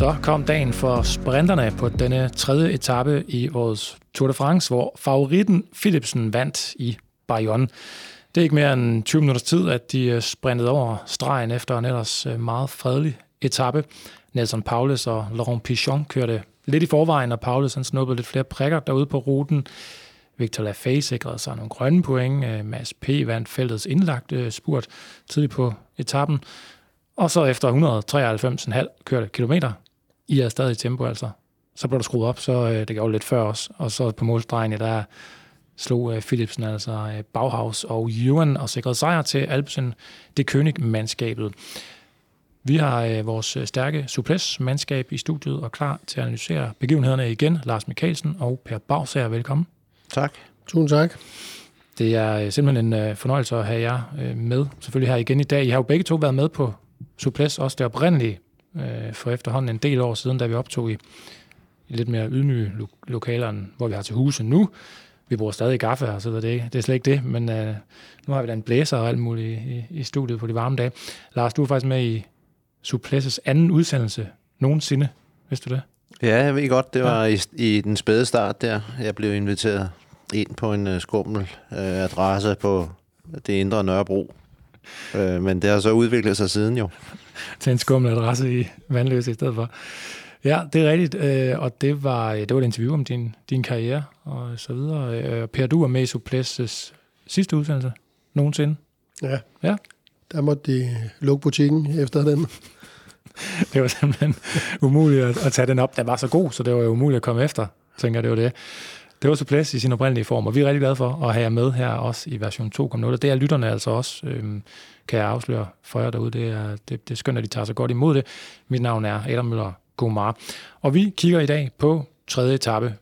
Så kom dagen for sprinterne på denne tredje etape i årets Tour de France, hvor favoritten Philipsen vandt i Bayonne. Det er ikke mere end 20 minutters tid, at de øh, sprintede over stregen efter en ellers øh, meget fredelig etape. Nelson Paulus og Laurent Pichon kørte lidt i forvejen, og Paulus han snuppede lidt flere prikker derude på ruten. Victor Lafay sikrede sig nogle grønne point. Øh, Mads P. vandt feltets indlagte spurt tidligt på etappen. Og så efter 193,5 kørte kilometer, i er stadig tempo altså, så blev der skruet op, så øh, det gjorde lidt før os. Og så på målstregen, der slog øh, Philipsen altså øh, Bauhaus og Ewan og sikrede sejr til Alpsen det König-mandskabet. Vi har øh, vores stærke Suples-mandskab i studiet og klar til at analysere begivenhederne igen. Lars Mikkelsen og Per Bagsager, velkommen. Tak. Tusind tak. Det er simpelthen en fornøjelse at have jer med, selvfølgelig her igen i dag. I har jo begge to været med på Suples, også det oprindelige, for efterhånden en del år siden, da vi optog i, i lidt mere ydmyge lo- lokaler, hvor vi har til huse nu. Vi bruger stadig gaffe og så det, det er slet ikke det, men øh, nu har vi da en blæser og alt muligt i, i studiet på de varme dage. Lars, du er faktisk med i Suplesses anden udsendelse nogensinde, vidste du det? Ja, jeg ved godt, det var ja. i, i den spæde start der. Jeg blev inviteret ind på en uh, skummel uh, adresse på det indre Nørrebro. Uh, men det har så udviklet sig siden jo. Til en skummel adresse i Vandløse i stedet for. Ja, det er rigtigt, øh, og det var, det var et interview om din, din karriere og så videre. Øh, per, du var med i Suples' sidste udsendelse nogensinde. Ja. ja, der måtte de lukke butikken efter den. det var simpelthen umuligt at, at tage den op. Den var så god, så det var jo umuligt at komme efter, tænker jeg, det var det. Det var Suples i sin oprindelige form, og vi er rigtig glade for at have jer med her også i version 2.0. Det er lytterne altså også, øhm, kan jeg afsløre for jer derude. Det er, det, det er skønt, at de tager så godt imod det. Mit navn er Adam Møller Gomar. Og vi kigger i dag på tredje etape.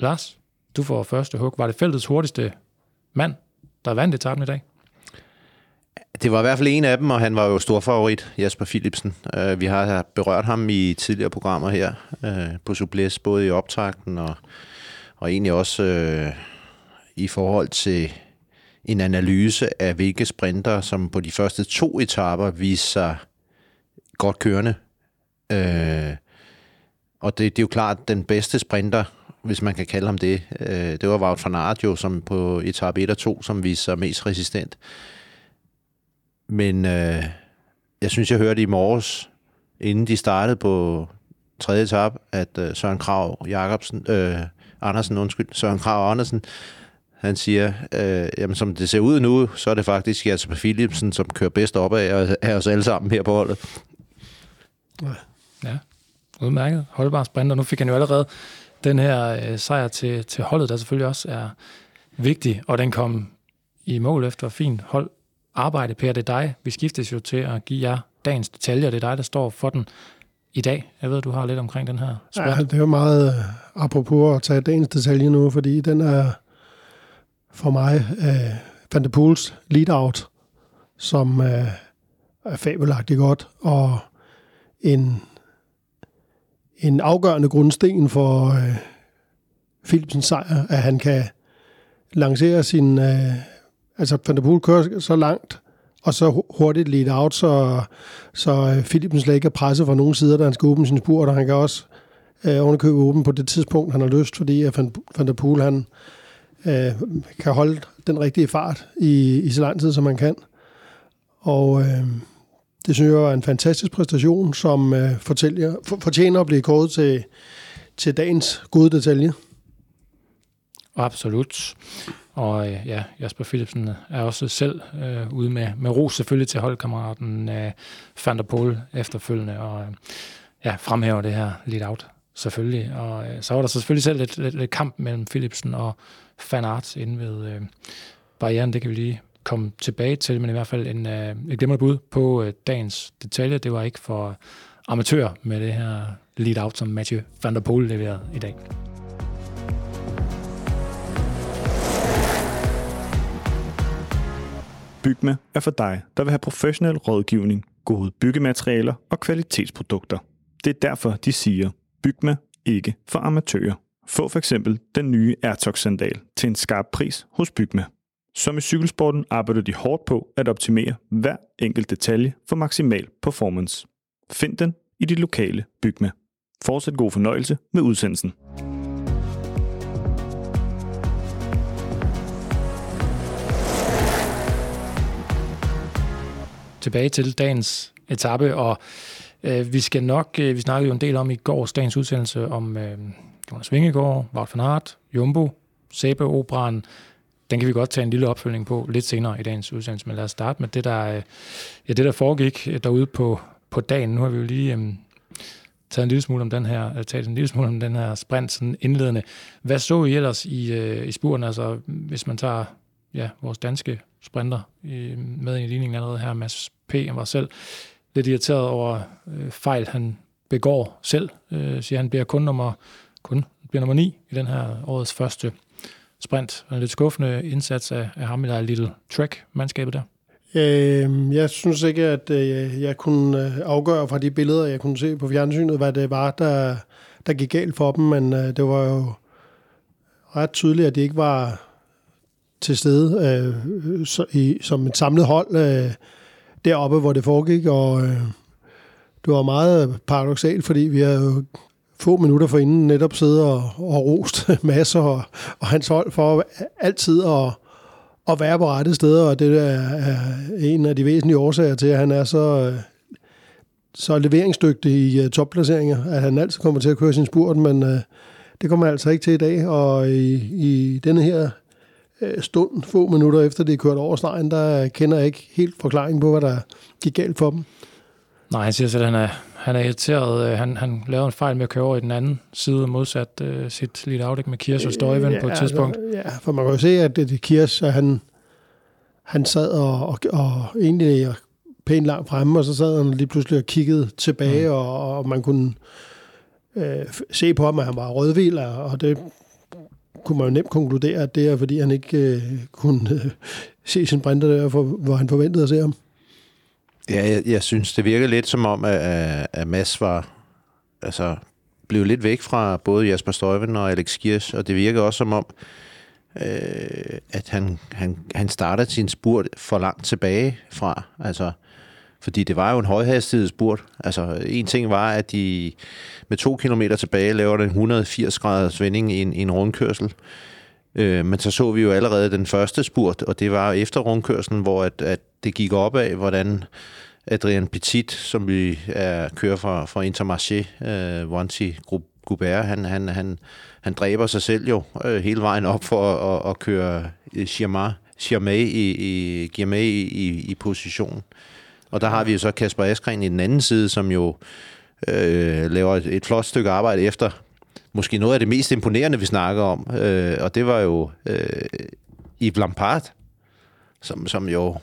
Lars, du får første hug. Var det feltets hurtigste mand, der vandt etappen i dag? Det var i hvert fald en af dem, og han var jo stor favorit, Jasper Philipsen. Uh, vi har berørt ham i tidligere programmer her uh, på Subles, både i optakten og, og egentlig også øh, i forhold til en analyse af, hvilke sprinter, som på de første to etaper viser sig godt kørende. Øh, og det, det er jo klart, den bedste sprinter, hvis man kan kalde ham det, øh, det var Wout van Aert jo, som på etape 1 og 2, som viste sig mest resistent. Men øh, jeg synes, jeg hørte i morges, inden de startede på tredje etape, at øh, Søren Krav Jacobsen, øh, Andersen, undskyld, Søren Krav Andersen, han siger, øh, jamen som det ser ud nu, så er det faktisk Jasper Philipsen, som kører bedst op af, af os alle sammen her på holdet. Ja, udmærket. Holdbar sprinter. Nu fik han jo allerede den her øh, sejr til, til holdet, der selvfølgelig også er vigtig, og den kom i mål efter fint hold arbejde. Per, det er dig. Vi skiftes jo til at give jer dagens detaljer. Det er dig, der står for den i dag. Jeg ved, du har lidt omkring den her sport. Ja, det er jo meget øh, apropos at tage dagens detalje nu, fordi den er for mig øh, Van de Pools lead-out, som øh, er fabelagtigt godt, og en en afgørende grundsten for øh, Philipsens sejr, at han kan lancere sin... Øh, altså, Van der Poel kører så langt, og så hurtigt lead out, så, så øh, Philipsen slet ikke er presset fra nogen sider, da han skal åbne sin spurt, og han kan også øh, ovenikøbe åben på det tidspunkt, han har lyst, fordi at Van, Van der Poel, han øh, kan holde den rigtige fart i, i så lang tid, som man kan. Og øh, det synes jeg er en fantastisk præstation, som øh, fortæller, for, fortjener at blive kåret til, til dagens gode detalje. Absolut. Og øh, ja, Jasper Philipsen er også selv øh, ude med, med ros selvfølgelig til holdkammeraten øh, Van der Poel efterfølgende, og øh, ja, fremhæver det her lidt out selvfølgelig. Og øh, så var der så selvfølgelig selv lidt, lidt, lidt kamp mellem Philipsen og Van Aert inde ved øh, barrieren, det kan vi lige komme tilbage til, men i hvert fald en, øh, et glimrende bud på øh, dagens detalje. Det var ikke for amatører med det her lead-out, som Mathieu van der Poel leverede i dag. Bygme er for dig, der vil have professionel rådgivning, gode byggematerialer og kvalitetsprodukter. Det er derfor, de siger, Bygme ikke for amatører. Få for eksempel den nye Airtox-sandal til en skarp pris hos Bygme. Som i cykelsporten arbejder de hårdt på at optimere hver enkelt detalje for maksimal performance. Find den i dit lokale Bygme. Fortsæt god fornøjelse med udsendelsen. Tilbage til dagens etape, og øh, vi skal nok, øh, vi snakkede jo en del om i går dagens udsendelse om øh, Jonas Vingegaard, Wout van Aert, Jumbo, Sæbe Operan. Den kan vi godt tage en lille opfølgning på lidt senere i dagens udsendelse, men lad os starte med det, der, øh, ja, det, der foregik øh, derude på, på dagen. Nu har vi jo lige øh, taget en lille smule om den her, øh, talt en lille smule om den her sprint sådan indledende. Hvad så I ellers i, øh, i spuren? Altså, hvis man tager ja, vores danske sprinter øh, med i ligningen allerede her. Mads P. Han var selv lidt irriteret over øh, fejl, han begår selv. Øh, siger, han bliver kun nummer, kun bliver nummer 9 i den her årets første sprint. En lidt skuffende indsats af, af ham i der Little Trek-mandskabet der. Øh, jeg synes ikke, at øh, jeg kunne øh, afgøre fra de billeder, jeg kunne se på fjernsynet, hvad det var, der, der gik galt for dem, men øh, det var jo ret tydeligt, at de ikke var til stede øh, så, i, som et samlet hold øh, deroppe, hvor det foregik, og øh, det var meget paradoxalt, fordi vi har jo få minutter for inden netop siddet og, og rost masser og, og hans hold for altid at, at være på rette steder, og det er, er en af de væsentlige årsager til, at han er så, øh, så leveringsdygtig i øh, topplaceringer, at han altid kommer til at køre sin spurt, men øh, det kommer han altså ikke til i dag, og i, i denne her stund, få minutter efter det er kørt over stregen, der kender jeg ikke helt forklaringen på, hvad der gik galt for dem. Nej, han siger selv, at han er, han er irriteret. Øh, han, han lavede en fejl med at køre over i den anden side, modsat uh, sit lille afdæk med Kiers og Støjven ja, på et tidspunkt. Altså, ja, for man kan jo se, at det, det Kiers, han, han sad og, og, og egentlig pænt langt fremme, og så sad han lige pludselig og kiggede tilbage, mm. og, og man kunne øh, se på ham, at han var rødvild, og det kunne man jo nemt konkludere, at det er, fordi han ikke øh, kunne øh, se sin printer der, for, hvor han forventede at se ham. Ja, jeg, jeg synes, det virker lidt som om, at, at Mads var, altså, blev lidt væk fra både Jasper Støjven og Alex Giers, og det virker også som om, øh, at han, han, han startede sin spurt for langt tilbage fra. Altså, fordi det var jo en højhastighedsburt. Altså, en ting var, at de med to kilometer tilbage laver den 180 graders vending i en, i en rundkørsel. Øh, men så så vi jo allerede den første spurt, og det var efter rundkørselen, hvor at, at det gik op af, hvordan Adrian Petit, som vi er kører fra, fra Intermarché, øh, Wanty Goubert, han, han, han, han dræber sig selv jo øh, hele vejen op for at, at køre Girmay i, i, i, i, i position. Og der har vi jo så Kasper Askren i den anden side, som jo øh, laver et, et flot stykke arbejde efter måske noget af det mest imponerende, vi snakker om. Øh, og det var jo øh, Yves Lampard, som, som jo...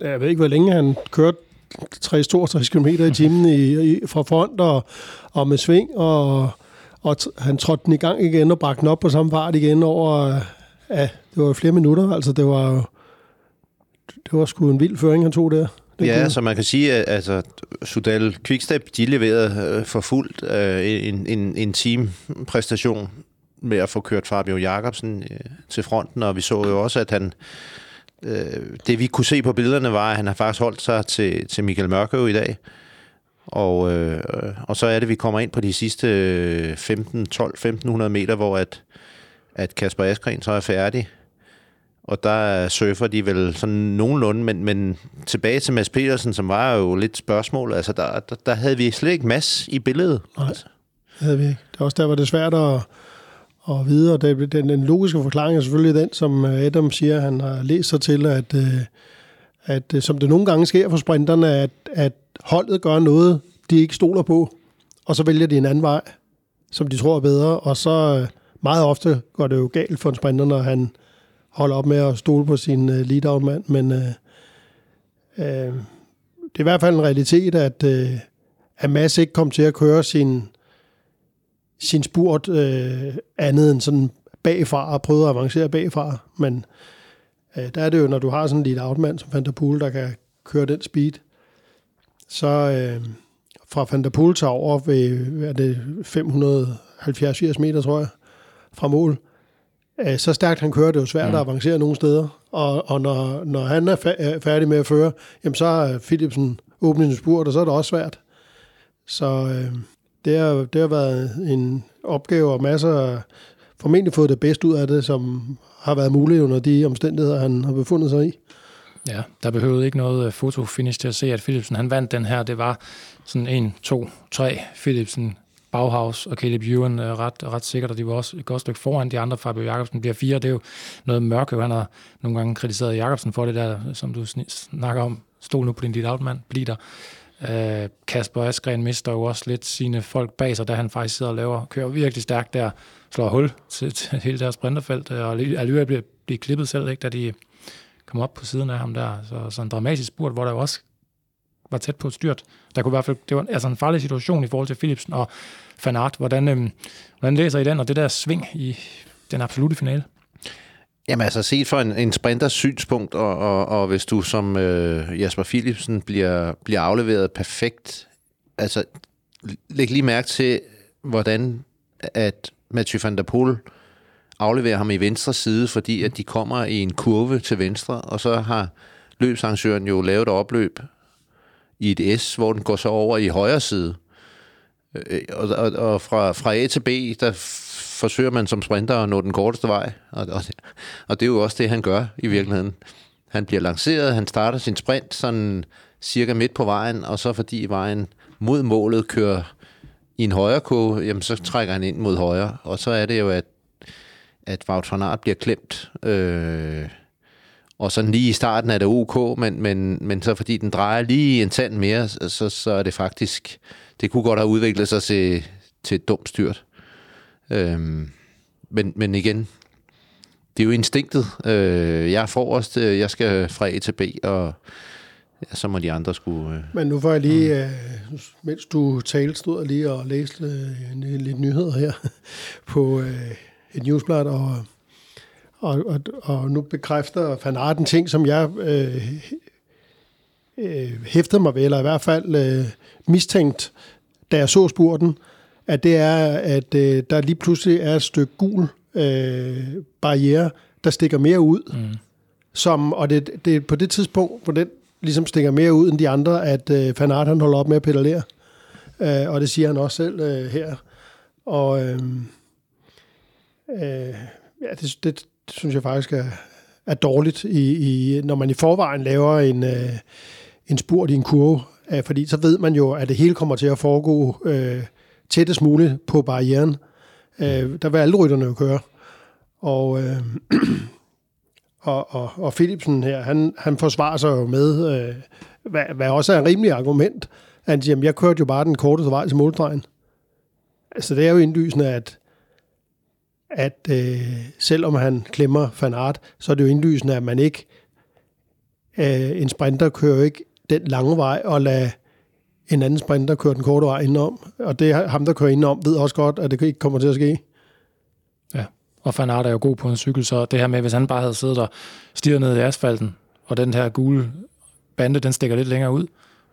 Jeg ved ikke, hvor længe han kørte 60-62 km i timen i, i, fra front og, og med sving, og, og han trådte den i gang igen og bragte den op på samme fart igen over... Ja, det var flere minutter, altså det var det var sgu en vild føring, han tog der. Ja, kunne... så man kan sige, at altså, Sudal Quickstep, de leverede øh, for fuldt øh, en, en, en team-præstation med at få kørt Fabio Jacobsen øh, til fronten, og vi så jo også, at han øh, det vi kunne se på billederne var, at han har faktisk holdt sig til, til Michael Mørkøv i dag. Og, øh, og så er det, vi kommer ind på de sidste 15, 12, 1500 meter, hvor at, at Kasper Askren så er færdig og der surfer de vel sådan nogenlunde, men, men tilbage til Mads Petersen, som var jo lidt spørgsmål, altså der, der, der havde vi slet ikke Mads i billedet. Nej, altså. det havde vi ikke. Det er også der, hvor det svært at, at vide, og det, den, den logiske forklaring er selvfølgelig den, som Adam siger, han har læst sig til, at, øh, at, at som det nogle gange sker for sprinterne, at, at holdet gør noget, de ikke stoler på, og så vælger de en anden vej, som de tror er bedre, og så øh, meget ofte går det jo galt for en sprinter, når han holde op med at stole på sin øh, lead-out-mand, men øh, øh, det er i hvert fald en realitet, at, øh, at Mads ikke kom til at køre sin, sin spurt øh, andet end sådan bagfra og prøvede at avancere bagfra, men øh, der er det jo, når du har sådan en lead-out-mand som Van der Poel, der kan køre den speed, så øh, fra Van der Poel over ved er det 570 meter, tror jeg, fra mål, øh, så stærkt han kører, det er jo svært mm. at avancere nogle steder. Og, og når, når han er færdig med at føre, jamen så er Philipsen åbnet en spurt, og så er det også svært. Så øh, det, har, det har været en opgave, og masser formentlig fået det bedste ud af det, som har været muligt under de omstændigheder, han har befundet sig i. Ja, der behøvede ikke noget øh, fotofinish til at se, at Philipsen han vandt den her. Det var sådan en, to, tre. Philipsen, Bauhaus og Caleb Ewan er ret, ret sikkert, og de var også et godt stykke foran de andre. Fabio Jacobsen bliver fire. Det er jo noget mørke. Han har nogle gange kritiseret Jacobsen for det der, som du snakker om. Stol nu på din dit outmand. Bliv der. Øh, Kasper Askren mister jo også lidt sine folk bag sig, da han faktisk sidder og laver, kører virkelig stærkt der, slår hul til, til hele deres sprinterfelt, øh, og alligevel bliver, bliver klippet selv, ikke, da de kom op på siden af ham der. Så, så en dramatisk spurt, hvor der jo også var tæt på et styrt. Der kunne i hvert fald, det var altså en farlig situation i forhold til Philipsen og Fanart. Hvordan, øhm, hvordan læser I den, og det der sving i den absolute finale? Jamen altså set fra en, en sprinters synspunkt, og, og, og hvis du som øh, Jasper Philipsen bliver, bliver afleveret perfekt, altså læg lige mærke til, hvordan at Mathieu van der Poel afleverer ham i venstre side, fordi at de kommer i en kurve til venstre, og så har løbsarrangøren jo lavet et opløb i et S, hvor den går så over i højre side. Øh, og, og, og fra, fra A til B, der forsøger man som sprinter at nå den korteste vej. Og, og, og det er jo også det, han gør i virkeligheden. Han bliver lanceret, han starter sin sprint sådan cirka midt på vejen, og så fordi vejen mod målet kører i en højre kurve, jamen så trækker han ind mod højre. Og så er det jo, at, at Wout van Aert bliver klemt. Øh, og sådan lige i starten er det ok, men, men, men så fordi den drejer lige en tand mere, så, så er det faktisk, det kunne godt have udviklet sig til, til et dumt styrt. Øhm, men, men igen, det er jo instinktet. Øh, jeg er forrest, øh, jeg skal fra A til B, og ja, så må de andre skulle... Øh, men nu får jeg lige, mm. øh, mens du talte, stod jeg lige og læste øh, lidt nyheder her på øh, et newsblad, og og, og, og nu bekræfter Van Arten ting, som jeg øh, øh, hæftede mig ved, eller i hvert fald øh, mistænkt, da jeg så spurten, at det er, at øh, der lige pludselig er et stykke gul øh, barriere, der stikker mere ud. Mm. Som, og det, det er på det tidspunkt, hvor den ligesom stikker mere ud end de andre, at øh, Van Aert, han holder op med at pedalere. Øh, og det siger han også selv øh, her. Og øh, øh, ja, det, det, det synes jeg faktisk er, er dårligt, i, i, når man i forvejen laver en, øh, en spurt i en kurve, øh, fordi så ved man jo, at det hele kommer til at foregå øh, tættest muligt på barrieren. Øh, der vil alle rytterne jo køre. Og, øh, og, og, og Philipsen her, han, han forsvarer sig jo med, øh, hvad, hvad også er et rimeligt argument, at siger, jeg kørte jo bare den korteste vej til målstregen. Altså det er jo indlysende, at at øh, selvom han klemmer Van Aert, så er det jo indlysende, at man ikke, øh, en sprinter kører ikke den lange vej og lader en anden sprinter køre den korte vej indenom. Og det er ham, der kører indenom, ved også godt, at det ikke kommer til at ske. Ja, og Van Aert er jo god på en cykel, så det her med, hvis han bare havde siddet og stiget ned i asfalten, og den her gule bande, den stikker lidt længere ud,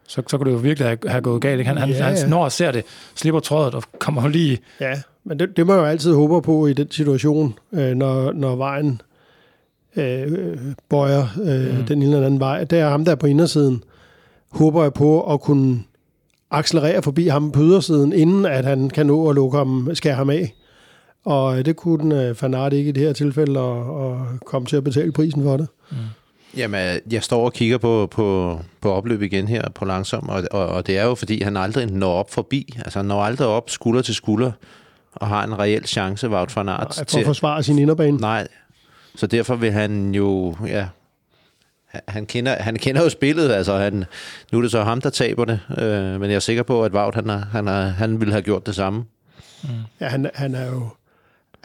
så, så kunne det jo virkelig have, have gået galt. Ikke? Han, ja, han, han, når ser det, slipper trådet og kommer lige... Ja, men det, det må jeg jo altid håbe på i den situation, øh, når, når vejen øh, bøjer øh, mm. den ene eller anden vej. Det er ham der på indersiden. Håber jeg på at kunne accelerere forbi ham på ydersiden, inden at han kan nå at lukke ham, skære ham af. Og det kunne den øh, Fanart ikke i det her tilfælde, og, og komme til at betale prisen for det. Mm. Jamen, jeg står og kigger på, på, på opløb igen her på langsom, og, og, og det er jo, fordi han aldrig når op forbi. Altså, han når aldrig op skulder til skulder og har en reel chance, Wout van Aert. For at forsvare sin inderbane? Nej, så derfor vil han jo, ja, han kender, han kender jo spillet, altså han, nu er det så ham, der taber det, øh, men jeg er sikker på, at Wout, han, er, han, er, han ville have gjort det samme. Mm. Ja, han, han er jo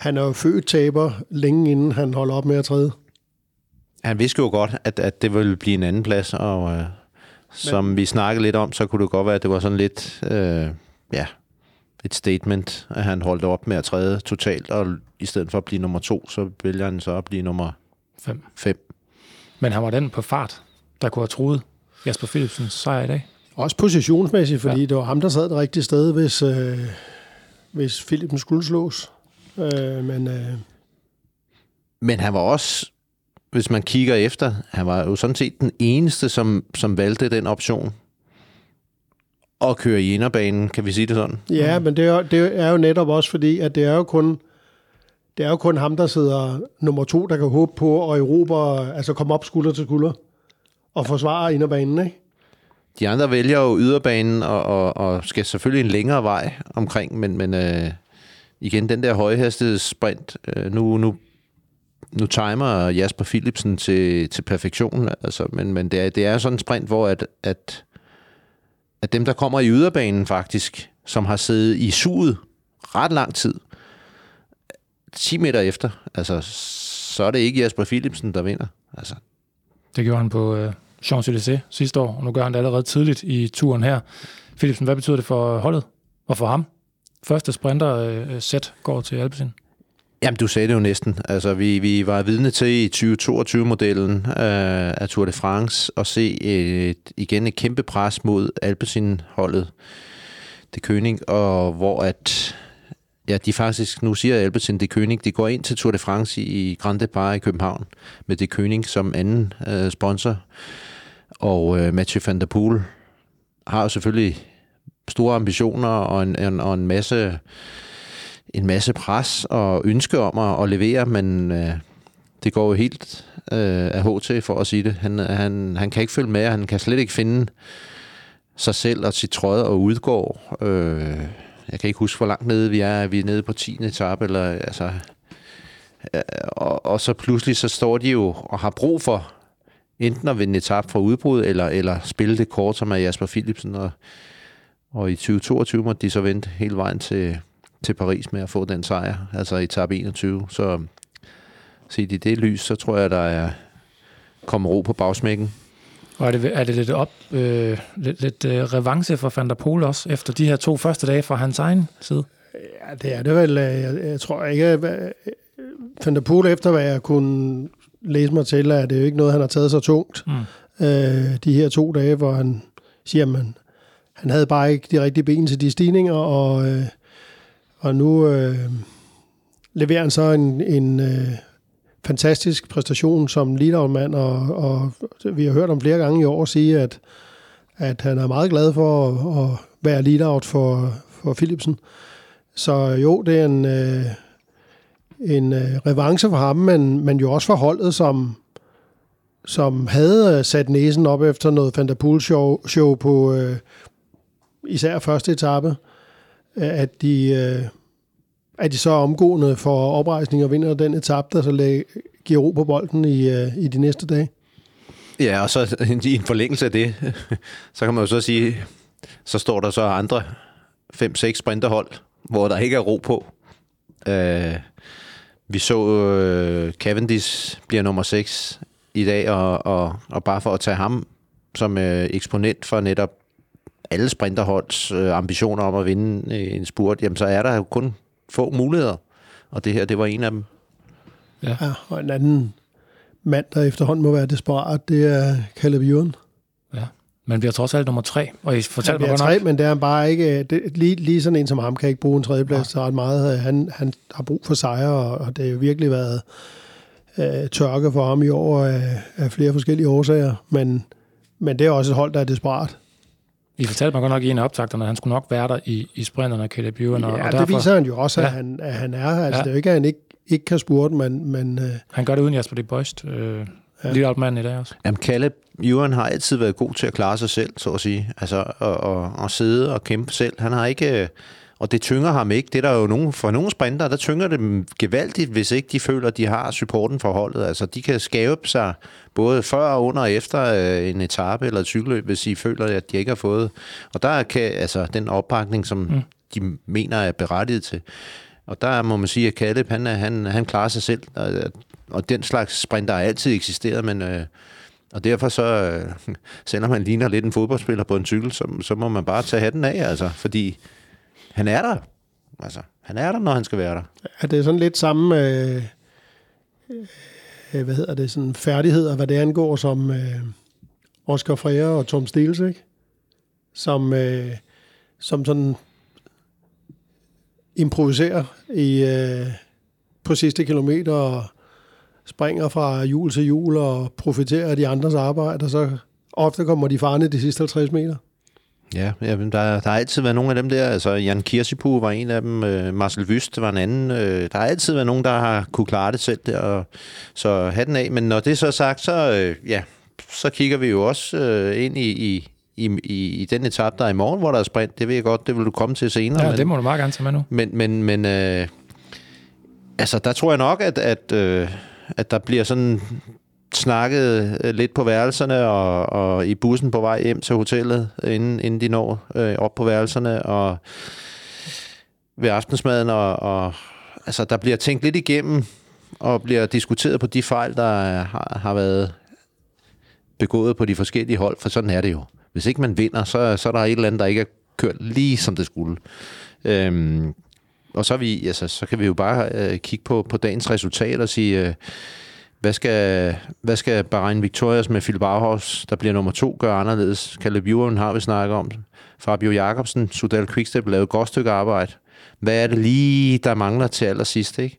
han er jo født taber længe inden han holder op med at træde. Han vidste jo godt, at, at det ville blive en anden plads, og øh, som Men... vi snakkede lidt om, så kunne det godt være, at det var sådan lidt, øh, ja, et statement, at han holdt op med at træde totalt, og i stedet for at blive nummer to, så vælger han så at blive nummer Fem. fem. Men han var den på fart, der kunne have troet Jasper Philipsens sejr i dag. Også positionsmæssigt, fordi ja. det var ham, der sad det rigtige sted, hvis, øh, hvis Philipsen skulle slås. Øh, men øh, Men han var også, hvis man kigger efter, han var jo sådan set den eneste, som, som valgte den option at køre i inderbanen, kan vi sige det sådan? ja, men det er, det er jo netop også fordi, at det er jo kun det er jo kun ham, der sidder nummer to, der kan håbe på at Europa, altså komme op skulder til skulder og forsvare inderbanen, ikke? De andre vælger jo yderbanen og, og, og skal selvfølgelig en længere vej omkring, men, men øh, igen, den der højhastighedssprint, øh, nu, nu, nu timer Jasper Philipsen til, til perfektion, altså, men, men det, er, det er sådan en sprint, hvor at, at, at dem, der kommer i yderbanen faktisk, som har siddet i suget ret lang tid, 10 meter efter, altså, så er det ikke Jasper Philipsen, der vinder. Altså, Det gjorde han på øh, Champs-Élysées sidste år, og nu gør han det allerede tidligt i turen her. Philipsen, hvad betyder det for holdet og for ham? Første sprinter-sæt øh, øh, går til Alpecin. Jamen, du sagde det jo næsten. Altså, vi, vi var vidne til i 2022-modellen øh, af Tour de France at se et, igen et kæmpe pres mod Alpecin-holdet, det König, og hvor at ja, de faktisk, nu siger Alpecin det König, de går ind til Tour de France i, i Grand Depart i København med det König som anden øh, sponsor. Og øh, Mathieu van der Poel har jo selvfølgelig store ambitioner og en, en, og en masse en masse pres og ønske om at, at levere, men øh, det går jo helt øh, af HT for at sige det. Han, han, han kan ikke følge med, og han kan slet ikke finde sig selv og sit trøje og udgår. Øh, jeg kan ikke huske, hvor langt nede vi er. Vi er nede på 10. etape, eller altså... Øh, og, og så pludselig så står de jo og har brug for enten at vinde etap fra udbrud, eller, eller spille det kort, som er Jasper Philipsen. Og, og i 2022 måtte de så vente hele vejen til, til Paris med at få den sejr, altså etape 21. Så set i det lys, så tror jeg, der er kommet ro på bagsmækken. Og er det, er det lidt, op, øh, lidt, lidt øh, revanche for Van der Poel også, efter de her to første dage fra hans egen side? Ja, det er det vel. øh, Jeg, jeg tror ikke, at Van der Poel, efter hvad jeg kunne læse mig til, er det jo ikke noget, han har taget så tungt. Mm. Øh, de her to dage, hvor han siger, at han havde bare ikke de rigtige ben til de stigninger, og, øh, og nu øh, leverer han så en, en øh, fantastisk præstation som leadermand, og, og vi har hørt om flere gange i år sige, at, at han er meget glad for at, at være leader for, for Philipsen. Så jo, det er en, øh, en øh, revanche for ham, men, men jo også for holdet, som, som havde øh, sat næsen op efter noget Fanta Pool show, show på øh, især første etape, Øh, at de, øh, at de så omgående for oprejsning og vinder den etape, der så lag, giver ro på bolden i, øh, i de næste dage. Ja, og så i en forlængelse af det, så kan man jo så sige, så står der så andre 5-6 sprinterhold, hvor der ikke er ro på. Øh, vi så øh, Cavendish bliver nummer 6 i dag, og, og, og bare for at tage ham som øh, eksponent for netop alle sprinterholds øh, ambitioner om at vinde øh, en spurt, jamen så er der jo kun få muligheder. Og det her, det var en af dem. Ja, og en anden mand, der efterhånden må være desperat, det er Caleb Ewan. Ja. Men vi har trods alt nummer tre, og I fortalte mig godt tre, nok, men det er han bare ikke... Det, lige, lige sådan en som ham kan ikke bruge en tredjeplads til ret meget. Han, han har brug for sejre, og, og det har jo virkelig været øh, tørke for ham i år af, af flere forskellige årsager. Men, men det er også et hold, der er desperat. I fortalte mig godt nok i en af optagterne, at han skulle nok være der i, i sprinterne af Caleb Ewan, og, Ja, og det derfor, viser han jo også, at, Ja. han, at han er. Altså, Ja. Det er jo ikke, at han ikke, ikke kan spurte, men, men øh, han gør det uden Jasper de Boist, øh, ja. lige manden i dag også. Jamen, Caleb Ewan har altid været god til at klare sig selv, så at sige. Altså, at, at, at sidde og kæmpe selv. Han har ikke... Og det tynger ham ikke. Det er der jo nogen, for nogle sprinter, der tynger det dem gevaldigt, hvis ikke de føler, at de har supporten for holdet. Altså, de kan skabe sig både før, under og efter øh, en etape eller et cykelløb, hvis de føler, at de ikke har fået. Og der kan altså den opbakning, som mm. de mener er berettiget til. Og der må man sige, at Caleb, han, han, han klarer sig selv. Og, og den slags sprinter har altid eksisteret, men... Øh, og derfor så, øh, selvom man ligner lidt en fodboldspiller på en cykel, så, så må man bare tage hatten af, altså, fordi han er der. Altså, han er der, når han skal være der. Er det sådan lidt samme, øh, øh, hvad hedder det, sådan færdigheder, hvad det angår, som øh, Oscar Freire og Tom Stiles, ikke? Som, øh, som sådan improviserer i, øh, på sidste kilometer og springer fra jul til jul og profiterer af de andres arbejde, og så ofte kommer de farne de sidste 50 meter. Ja, ja der, der har altid været nogle af dem der. Altså, Jan Kirsipu var en af dem. Øh, Marcel Vyst var en anden. Øh, der har altid været nogen, der har kunne klare det selv der. Og, så hatten af. Men når det så er sagt, så, øh, ja, så kigger vi jo også øh, ind i, i, i, i, i den etape, der er i morgen, hvor der er sprint. Det ved jeg godt, det vil du komme til senere. Ja, men, det må du meget gerne tage med nu. Men, men, men øh, altså, der tror jeg nok, at, at, øh, at der bliver sådan snakkede øh, lidt på værelserne og, og i bussen på vej hjem til hotellet, inden, inden de når øh, op på værelserne, og ved aftensmaden, og, og altså, der bliver tænkt lidt igennem, og bliver diskuteret på de fejl, der har, har været begået på de forskellige hold, for sådan er det jo. Hvis ikke man vinder, så, så er der et eller andet, der ikke er kørt lige som det skulle. Øhm, og så, vi, altså, så kan vi jo bare øh, kigge på, på dagens resultat og sige, øh, hvad skal, hvad skal Bahrain Victorias med Phil Bauhaus, der bliver nummer to, gøre anderledes? Caleb Ewan har vi snakket om. Fabio Jacobsen, Sudal Quickstep lavede et godt stykke arbejde. Hvad er det lige, der mangler til allersidst, ikke?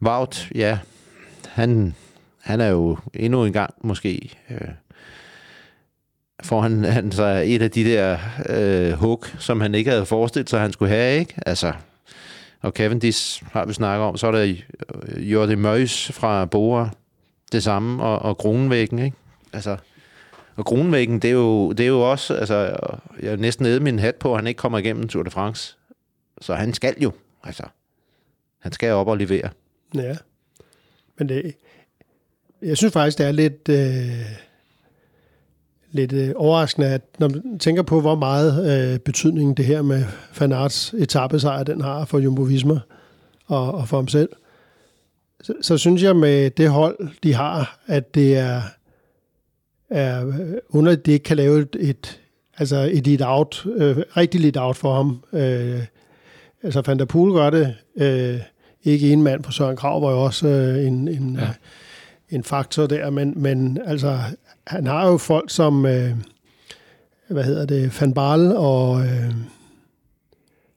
Vaut, ja, han, han er jo endnu en gang måske... Øh, får han, han så et af de der øh, hug, som han ikke havde forestillet sig, han skulle have, ikke? Altså, og Cavendish har vi snakket om, så er der øh, Jordi Møys fra Bora, det samme, og, og Kronvæggen, ikke? Altså, og Kronvæggen, det er jo, det er jo også, altså, jeg er næsten nede min hat på, at han ikke kommer igennem Tour de France. Så han skal jo, altså, han skal op og levere. Ja, men det, jeg synes faktisk, det er lidt... Øh lidt øh, overraskende, at når man tænker på, hvor meget øh, betydning det her med Fanarts etappesejr, den har for Jumbo Visma og, og for ham selv, så, så synes jeg med det hold, de har, at det er, er under, at de ikke kan lave et, et altså et lead out, øh, rigtig lead out for ham. Øh, altså Van der Poel gør det, øh, ikke en mand på Søren Krav, var jo også øh, en, en, ja. en faktor der, men, men altså han har jo folk som, øh, hvad hedder det, Van Barle og, øh,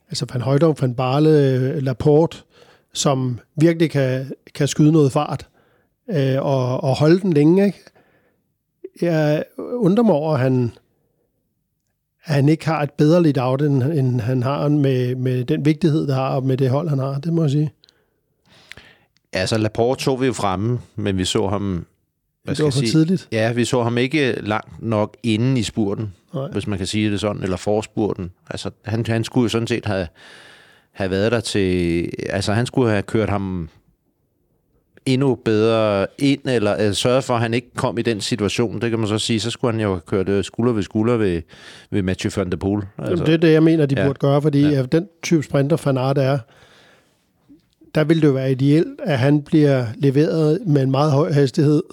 altså Van Højdom, Van Barle, øh, Laporte, som virkelig kan, kan skyde noget fart øh, og, og holde den længe. Ikke? Jeg undrer mig over, at han, at han ikke har et bedre lidt out, end, end han har med, med den vigtighed, der har, og med det hold, han har. Det må jeg sige. Altså, Laporte så vi jo fremme, men vi så ham hvad det var for sige? tidligt. Ja, vi så ham ikke langt nok inden i spurten, Nej. hvis man kan sige det sådan, eller forspurten. Altså, han, han skulle jo sådan set have, have været der til... Altså, han skulle have kørt ham endnu bedre ind, eller altså, sørget for, at han ikke kom i den situation. Det kan man så sige. Så skulle han jo have kørt øh, skulder ved skulder ved, ved Mathieu van der Poel. Altså, det er det, jeg mener, de ja. burde gøre, fordi ja. den type sprinter, Van Aert er, der vil det jo være ideelt, at han bliver leveret med en meget høj hastighed,